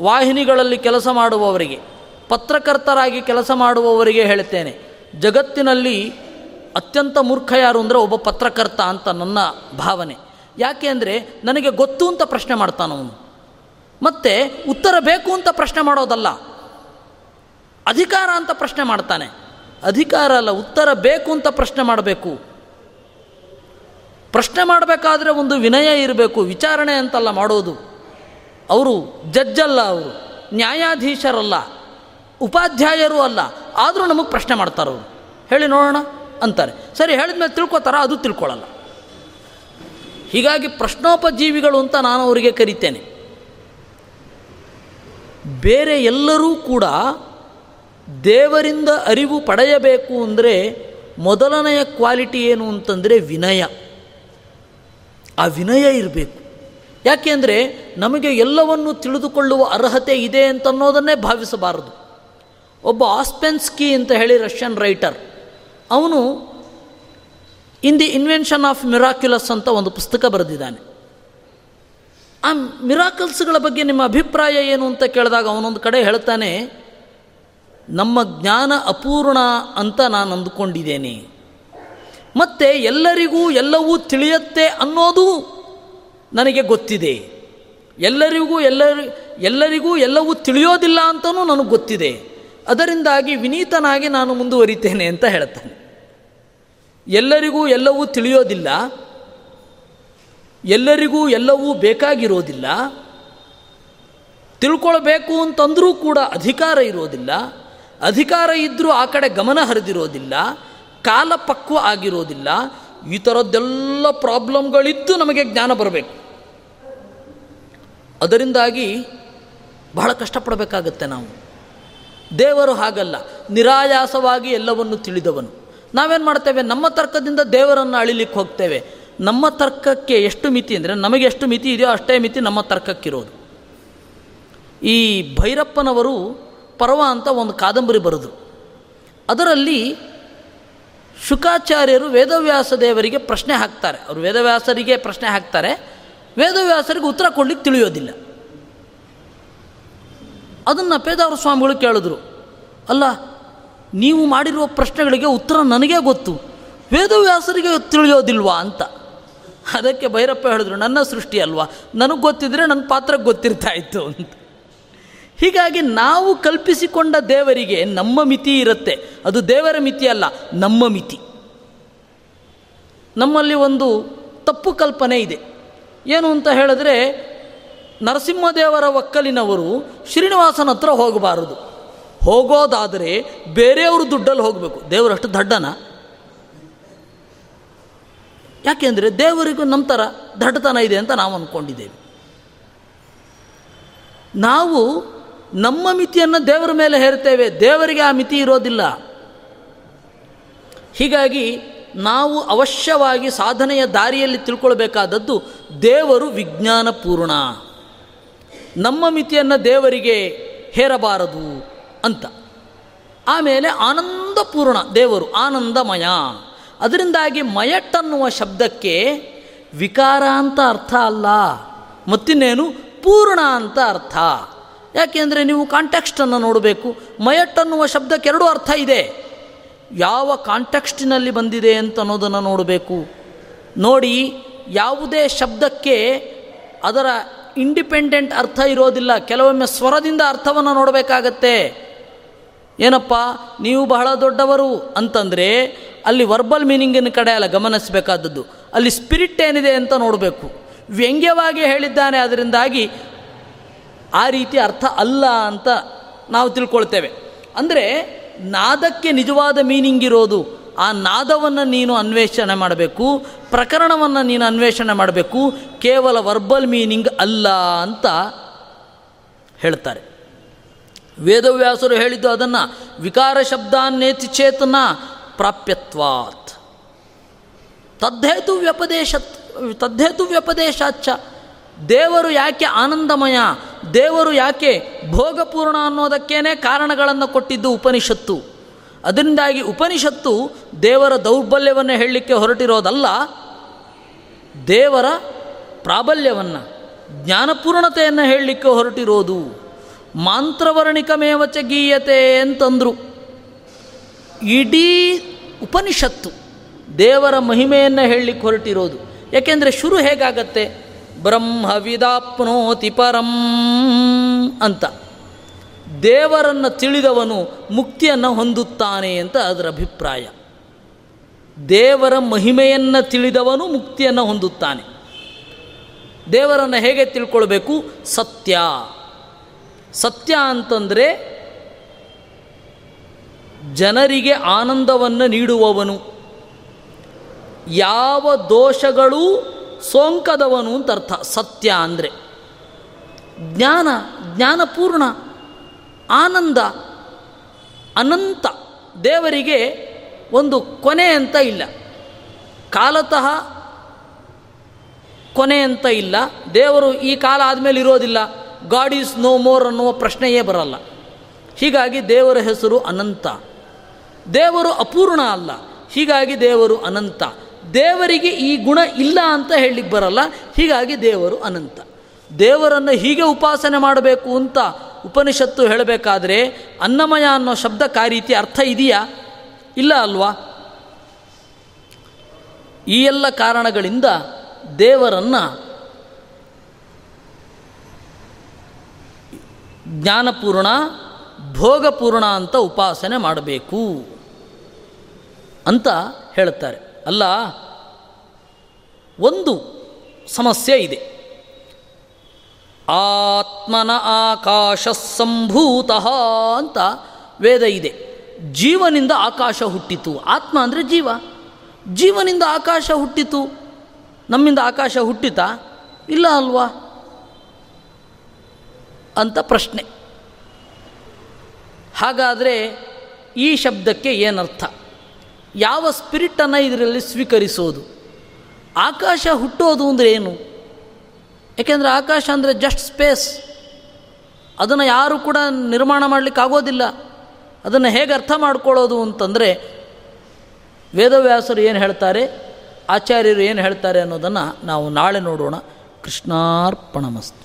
ವಾಹಿನಿಗಳಲ್ಲಿ ಕೆಲಸ ಮಾಡುವವರಿಗೆ, ಪತ್ರಕರ್ತರಾಗಿ ಕೆಲಸ ಮಾಡುವವರಿಗೆ ಹೇಳ್ತೇನೆ. ಜಗತ್ತಿನಲ್ಲಿ ಅತ್ಯಂತ ಮೂರ್ಖ ಯಾರು ಅಂದರೆ ಒಬ್ಬ ಪತ್ರಕರ್ತ ಅಂತ ನನ್ನ ಭಾವನೆ. ಯಾಕೆ ಅಂದರೆ ನನಗೆ ಗೊತ್ತು ಅಂತ ಪ್ರಶ್ನೆ ಮಾಡ್ತಾನವನು. ಮತ್ತು ಉತ್ತರ ಬೇಕು ಅಂತ ಪ್ರಶ್ನೆ ಮಾಡೋದಲ್ಲ. ಅಧಿಕಾರ ಅಂತ ಪ್ರಶ್ನೆ ಮಾಡ್ತಾನೆ. ಅಧಿಕಾರ ಅಲ್ಲ, ಉತ್ತರ ಬೇಕು ಅಂತ ಪ್ರಶ್ನೆ ಮಾಡಬೇಕು. ಪ್ರಶ್ನೆ ಮಾಡಬೇಕಾದ್ರೆ ಒಂದು ವಿನಯ ಇರಬೇಕು, ವಿಚಾರಣೆ ಅಂತಲ್ಲ ಮಾಡೋದು. ಅವರು ಜಡ್ಜಲ್ಲ ಅವರು, ನ್ಯಾಯಾಧೀಶರಲ್ಲ, ಉಪಾಧ್ಯಾಯರು ಅಲ್ಲ, ಆದರೂ ನಮಗೆ ಪ್ರಶ್ನೆ ಮಾಡ್ತಾರೆ ಅವರು. ಹೇಳಿ ನೋಡೋಣ ಅಂತಾರೆ. ಸರಿ ಹೇಳಿದ ಮೇಲೆ ತಿಳ್ಕೊತಾರ, ಅದು ತಿಳ್ಕೊಳ್ಳಲ್ಲ ಹೀಗಾಗಿ ಪ್ರಶ್ನೋಪಜೀವಿಗಳು ಅಂತ ನಾನು ಅವರಿಗೆ ಕರಿತೇನೆ. ಬೇರೆ ಎಲ್ಲರೂ ಕೂಡ ದೇವರಿಂದ ಅರಿವು ಪಡೆಯಬೇಕು ಅಂದರೆ ಮೊದಲನೆಯ ಕ್ವಾಲಿಟಿ ಏನು ಅಂತಂದರೆ ವಿನಯ. ಆ ವಿನಯ ಇರಬೇಕು. ಯಾಕೆಂದರೆ ನಮಗೆ ಎಲ್ಲವನ್ನು ತಿಳಿದುಕೊಳ್ಳುವ ಅರ್ಹತೆ ಇದೆ ಅಂತನ್ನೋದನ್ನೇ ಭಾವಿಸಬಾರದು. ಒಬ್ಬ ಆಸ್ಪೆನ್ಸ್ಕಿ ಅಂತ ಹೇಳಿ ರಷ್ಯನ್ ರೈಟರ್, ಅವನು in the invention of miraculous ಅಂತ ಒಂದು ಪುಸ್ತಕ ಬರೆದಿದ್ದಾನೆ. ಆ ಮಿರಾಕಲ್ಸ್ಗಳ ಬಗ್ಗೆ ನಿಮ್ಮ ಅಭಿಪ್ರಾಯ ಏನು ಅಂತ ಕೇಳಿದಾಗ ಅವನೊಂದು ಕಡೆ ಹೇಳ್ತಾನೆ ನಮ್ಮ ಜ್ಞಾನ ಅಪೂರ್ಣ ಅಂತ ನಾನು ಅಂದುಕೊಂಡಿದ್ದೇನೆ. ಮತ್ತು ಎಲ್ಲರಿಗೂ ಎಲ್ಲವೂ ತಿಳಿಯತ್ತೆ ಅನ್ನೋದು ನನಗೆ ಗೊತ್ತಿದೆ. ಎಲ್ಲರಿಗೂ ಎಲ್ಲರಿ, ಎಲ್ಲರಿಗೂ ಎಲ್ಲವೂ ತಿಳಿಯೋದಿಲ್ಲ ಅಂತಲೂ ನನಗೆ ಗೊತ್ತಿದೆ. ಅದರಿಂದಾಗಿ ವಿನೀತನಾಗಿ ನಾನು ಮುಂದುವರಿತೇನೆ ಅಂತ ಹೇಳ್ತಾನೆ. ಎಲ್ಲರಿಗೂ ಎಲ್ಲವೂ ತಿಳಿಯೋದಿಲ್ಲ. ಎಲ್ಲರಿಗೂ ಎಲ್ಲವೂ ಬೇಕಾಗಿರೋದಿಲ್ಲ. ತಿಳ್ಕೊಳ್ಬೇಕು ಅಂತಂದರೂ ಕೂಡ ಅಧಿಕಾರ ಇರೋದಿಲ್ಲ. ಅಧಿಕಾರ ಇದ್ದರೂ ಆ ಕಡೆ ಗಮನ ಹರಿದಿರೋದಿಲ್ಲ, ಕಾಲ ಪಕ್ವ ಆಗಿರೋದಿಲ್ಲ ಈ ಥರದ್ದೆಲ್ಲ ಪ್ರಾಬ್ಲಮ್ಗಳಿದ್ದು ನಮಗೆ ಜ್ಞಾನ ಬರಬೇಕು. ಅದರಿಂದಾಗಿ ಬಹಳ ಕಷ್ಟಪಡಬೇಕಾಗತ್ತೆ ನಾವು. ದೇವರು ಹಾಗಲ್ಲ, ನಿರಾಯಾಸವಾಗಿ ಎಲ್ಲವನ್ನು ತಿಳಿದವನು. ನಾವೇನು ಮಾಡ್ತೇವೆ? ನಮ್ಮ ತರ್ಕದಿಂದ ದೇವರನ್ನು ಅಳಿಲಿಕ್ಕೆ ಹೋಗ್ತೇವೆ. ನಮ್ಮ ತರ್ಕಕ್ಕೆ ಎಷ್ಟು ಮಿತಿ ಅಂದರೆ, ನಮಗೆ ಎಷ್ಟು ಮಿತಿ ಇದೆಯೋ ಅಷ್ಟೇ ಮಿತಿ ನಮ್ಮ ತರ್ಕಕ್ಕಿರೋದು. ಈ ಭೈರಪ್ಪನವರು ಪರ್ವ ಅಂತ ಒಂದು ಕಾದಂಬರಿ ಬರೆದು. ಅದರಲ್ಲಿ ಶುಕಾಚಾರ್ಯರು ವೇದವ್ಯಾಸ ದೇವರಿಗೆ ಪ್ರಶ್ನೆ ಹಾಕ್ತಾರೆ. ಅವರು ವೇದವ್ಯಾಸರಿಗೆ ಪ್ರಶ್ನೆ ಹಾಕ್ತಾರೆ. ವೇದವ್ಯಾಸರಿಗೆ ಉತ್ತರ ಕೊಡ್ಲಿಕ್ಕೆ ತಿಳಿಯೋದಿಲ್ಲ. ಅದನ್ನು ಪೇದಾವರ ಸ್ವಾಮಿಗಳು ಕೇಳಿದ್ರು. ಅಲ್ಲ, ನೀವು ಮಾಡಿರುವ ಪ್ರಶ್ನೆಗಳಿಗೆ ಉತ್ತರ ನನಗೇ ಗೊತ್ತು. ವೇದವ್ಯಾಸರಿಗೆ ತಿಳಿಯೋದಿಲ್ವಾ ಅಂತ. ಅದಕ್ಕೆ ಭೈರಪ್ಪ ಹೇಳಿದ್ರು, ನನ್ನ ಸೃಷ್ಟಿ ಅಲ್ವಾ? ನನಗೆ ಗೊತ್ತಿದ್ರೆ ನನ್ನ ಪಾತ್ರಕ್ಕೆ ಗೊತ್ತಿರ್ತಾ ಇತ್ತು ಅಂತ. ಹೀಗಾಗಿ ನಾವು ಕಲ್ಪಿಸಿಕೊಂಡ ದೇವರಿಗೆ ನಮ್ಮ ಮಿತಿ ಇರುತ್ತೆ. ಅದು ದೇವರ ಮಿತಿ ಅಲ್ಲ, ನಮ್ಮ ಮಿತಿ. ನಮ್ಮಲ್ಲಿ ಒಂದು ತಪ್ಪು ಕಲ್ಪನೆ ಇದೆ. ಏನು ಅಂತ ಹೇಳಿದ್ರೆ, ನರಸಿಂಹದೇವರ ಒಕ್ಕಲಿನವರು ಶ್ರೀನಿವಾಸನ ಹತ್ರ ಹೋಗಬಾರದು. ಹೋಗೋದಾದರೆ ಬೇರೆಯವರು ದುಡ್ಡಲ್ಲಿ ಹೋಗಬೇಕು. ದೇವರಷ್ಟು ದಡ್ಡನ? ಯಾಕೆಂದರೆ ದೇವರಿಗೂ ನಮ್ಮ ಥರ ದಡ್ಡತನ ಇದೆ ಅಂತ ನಾವು ಅಂದ್ಕೊಂಡಿದ್ದೇವೆ ನಾವು ನಮ್ಮ ಮಿತಿಯನ್ನು ದೇವರ ಮೇಲೆ ಹೇರ್ತೇವೆ ದೇವರಿಗೆ ಆ ಮಿತಿ ಇರೋದಿಲ್ಲ. ಹೀಗಾಗಿ ನಾವು ಅವಶ್ಯವಾಗಿ ಸಾಧನೆಯ ದಾರಿಯಲ್ಲಿ ತಿಳ್ಕೊಳ್ಬೇಕಾದದ್ದು ದೇವರು ವಿಜ್ಞಾನಪೂರ್ಣ. ನಮ್ಮ ಮಿತಿಯನ್ನು ದೇವರಿಗೆ ಹೇರಬಾರದು ಅಂತ. ಆಮೇಲೆ ಆನಂದಪೂರ್ಣ ದೇವರು, ಆನಂದಮಯ. ಅದರಿಂದಾಗಿ ಮಯಟ್ಟನ್ನುವ ಶಬ್ದಕ್ಕೆ ವಿಕಾರ ಅಂತ ಅರ್ಥ ಅಲ್ಲ. ಮತ್ತಿನ್ನೇನು? ಪೂರ್ಣ ಅಂತ ಅರ್ಥ. ಯಾಕೆಂದರೆ ನೀವು ಕಾಂಟೆಕ್ಸ್ಟನ್ನು ನೋಡಬೇಕು. ಮಯಟ್ ಅನ್ನುವ ಶಬ್ದಕ್ಕೆ ಎರಡು ಅರ್ಥ ಇದೆ. ಯಾವ ಕಾಂಟೆಕ್ಸ್ಟಿನಲ್ಲಿ ಬಂದಿದೆ ಅಂತ ಅನ್ನೋದನ್ನು ನೋಡಬೇಕು. ನೋಡಿ, ಯಾವುದೇ ಶಬ್ದಕ್ಕೆ ಅದರ ಇಂಡಿಪೆಂಡೆಂಟ್ ಅರ್ಥ ಇರೋದಿಲ್ಲ. ಕೆಲವೊಮ್ಮೆ ಸ್ವರದಿಂದ ಅರ್ಥವನ್ನು ನೋಡಬೇಕಾಗತ್ತೆ. ಏನಪ್ಪ? ನೀವು ಬಹಳ ದೊಡ್ಡವರು ಅಂತಂದರೆ ಅಲ್ಲಿ ವರ್ಬಲ್ ಮೀನಿಂಗಿನ ಕಡೆ ಅಲ್ಲ, ಗಮನಿಸಬೇಕಾದದ್ದು. ಅಲ್ಲಿ ಸ್ಪಿರಿಟ್ ಏನಿದೆ ಅಂತ ನೋಡಬೇಕು. ವ್ಯಂಗ್ಯವಾಗಿ ಹೇಳಿದ್ದಾನೆ, ಅದರಿಂದಾಗಿ ಆ ರೀತಿ ಅರ್ಥ ಅಲ್ಲ ಅಂತ ನಾವು ತಿಳ್ಕೊಳ್ತೇವೆ. ಅಂದರೆ ನಾದಕ್ಕೆ ನಿಜವಾದ ಮೀನಿಂಗ್ ಇರೋದು, ಆ ನಾದವನ್ನು ನೀನು ಅನ್ವೇಷಣೆ ಮಾಡಬೇಕು, ಪ್ರಕರಣವನ್ನು ನೀನು ಅನ್ವೇಷಣೆ ಮಾಡಬೇಕು, ಕೇವಲ ವರ್ಬಲ್ ಮೀನಿಂಗ್ ಅಲ್ಲ ಅಂತ ಹೇಳ್ತಾರೆ. ವೇದವ್ಯಾಸರು ಹೇಳಿದ್ದು ಅದನ್ನು, ವಿಕಾರ ಶಬ್ದಾನ್ನೇತಿ ಚೇತನ ಪ್ರಾಪ್ಯತ್ವಾತ್. ತದ್ದೇತು ವ್ಯಪದೇಶ ತದ್ದೇತು ವ್ಯಪದೇಶಾಚ್ಚ ದೇವರು ಯಾಕೆ ಆನಂದಮಯ? ದೇವರು ಯಾಕೆ ಭೋಗಪೂರ್ಣ ಅನ್ನೋದಕ್ಕೇನೆ ಕಾರಣಗಳನ್ನು ಕೊಟ್ಟಿದ್ದು ಉಪನಿಷತ್ತು. ಅದರಿಂದಾಗಿ ಉಪನಿಷತ್ತು ದೇವರ ದೌರ್ಬಲ್ಯವನ್ನು ಹೇಳಲಿಕ್ಕೆ ಹೊರಟಿರೋದಲ್ಲ, ದೇವರ ಪ್ರಾಬಲ್ಯವನ್ನು, ಜ್ಞಾನಪೂರ್ಣತೆಯನ್ನು ಹೇಳಲಿಕ್ಕೆ ಹೊರಟಿರೋದು. ಮಾಂತ್ರವರ್ಣಿಕಮೇವಚ ಗೀಯತೆ ಅಂತಂದರು. ಇಡೀ ಉಪನಿಷತ್ತು ದೇವರ ಮಹಿಮೆಯನ್ನು ಹೇಳಲಿಕ್ಕೆ ಹೊರಟಿರೋದು. ಯಾಕೆಂದರೆ ಶುರು ಹೇಗಾಗತ್ತೆ? ಬ್ರಹ್ಮವಿದಾಪ್ನೋತಿ ಪರಂ ಅಂತ. ದೇವರನ್ನು ತಿಳಿದವನು ಮುಕ್ತಿಯನ್ನು ಹೊಂದುತ್ತಾನೆ ಅಂತ ಅದರ ಅಭಿಪ್ರಾಯ. ದೇವರ ಮಹಿಮೆಯನ್ನು ತಿಳಿದವನು ಮುಕ್ತಿಯನ್ನು ಹೊಂದುತ್ತಾನೆ. ದೇವರನ್ನು ಹೇಗೆ ತಿಳ್ಕೊಳ್ಬೇಕು? ಸತ್ಯ. ಸತ್ಯ ಅಂತಂದರೆ ಜನರಿಗೆ ಆನಂದವನ್ನು ನೀಡುವವನು. ಯಾವ ದೋಷಗಳೂ ಸೋಂಕದವನು ಅಂತ ಅರ್ಥ. ಸತ್ಯ ಅಂದರೆ ಜ್ಞಾನ, ಜ್ಞಾನಪೂರ್ಣ, ಆನಂದ, ಅನಂತ ದೇವರಿಗೆ ಒಂದು ಕೊನೆ ಅಂತ ಇಲ್ಲ. ಕಾಲತಃ ಕೊನೆ ಅಂತ ಇಲ್ಲ. ದೇವರು ಈ ಕಾಲ ಆದಮೇಲೆ ಇರೋದಿಲ್ಲ. ಗಾಡ್ ಈಸ್ ನೋ ಮೋರ್ ಅನ್ನುವ ಪ್ರಶ್ನೆಯೇ ಬರಲ್ಲ. ಹೀಗಾಗಿ ದೇವರ ಹೆಸರು ಅನಂತ. ದೇವರು ಅಪೂರ್ಣ ಅಲ್ಲ. ಹೀಗಾಗಿ ದೇವರು ಅನಂತ. ದೇವರಿಗೆ ಈ ಗುಣ ಇಲ್ಲ ಅಂತ ಹೇಳಲಿಕ್ಕೆ ಬರಲ್ಲ. ಹೀಗಾಗಿ ದೇವರು ಅನಂತ. ದೇವರನ್ನು ಹೀಗೆ ಉಪಾಸನೆ ಮಾಡಬೇಕು ಅಂತ ಉಪನಿಷತ್ತು ಹೇಳಬೇಕಾದ್ರೆ ಅನ್ನಮಯ ಅನ್ನೋ ಶಬ್ದ ಆ ರೀತಿ ಅರ್ಥ ಇದೆಯಾ? ಇಲ್ಲ ಅಲ್ವಾ? ಈ ಎಲ್ಲ ಕಾರಣಗಳಿಂದ ದೇವರನ್ನು ಜ್ಞಾನಪೂರ್ಣ, ಭೋಗಪೂರ್ಣ ಅಂತ ಉಪಾಸನೆ ಮಾಡಬೇಕು ಅಂತ ಹೇಳ್ತಾರೆ ಅಲ್ಲ, ಒಂದು ಸಮಸ್ಯೆ ಇದೆ. ಆತ್ಮನ ಆಕಾಶ ಸಂಭೂತ ಅಂತ ವೇದ ಇದೆ. ಜೀವನಿಂದ ಆಕಾಶ ಹುಟ್ಟಿತು. ಆತ್ಮ ಅಂದರೆ ಜೀವ. ಜೀವನಿಂದ ಆಕಾಶ ಹುಟ್ಟಿತು. ನಮ್ಮಿಂದ ಆಕಾಶ ಹುಟ್ಟಿತಾ? ಇಲ್ಲ ಅಲ್ವಾ? ಅಂತ ಪ್ರಶ್ನೆ. ಹಾಗಾದರೆ ಈ ಶಬ್ದಕ್ಕೆ ಏನರ್ಥ? ಯಾವ ಸ್ಪಿರಿಟನ್ನು ಇದರಲ್ಲಿ ಸ್ವೀಕರಿಸೋದು? ಆಕಾಶ ಹುಟ್ಟೋದು ಅಂದರೆ ಏನು? ಏಕೆಂದರೆ ಆಕಾಶ ಅಂದರೆ ಜಸ್ಟ್ ಸ್ಪೇಸ್ ಅದನ್ನು ಯಾರು ಕೂಡ ನಿರ್ಮಾಣ ಮಾಡಲಿಕ್ಕೆ ಆಗೋದಿಲ್ಲ. ಅದನ್ನು ಹೇಗೆ ಅರ್ಥ ಮಾಡ್ಕೊಳ್ಳೋದು ಅಂತಂದರೆ ವೇದವ್ಯಾಸರು ಏನು ಹೇಳ್ತಾರೆ? ಆಚಾರ್ಯರು ಏನು ಹೇಳ್ತಾರೆ ಅನ್ನೋದನ್ನು ನಾವು ನಾಳೆ ನೋಡೋಣ. ಕೃಷ್ಣಾರ್ಪಣಮಸ್ತು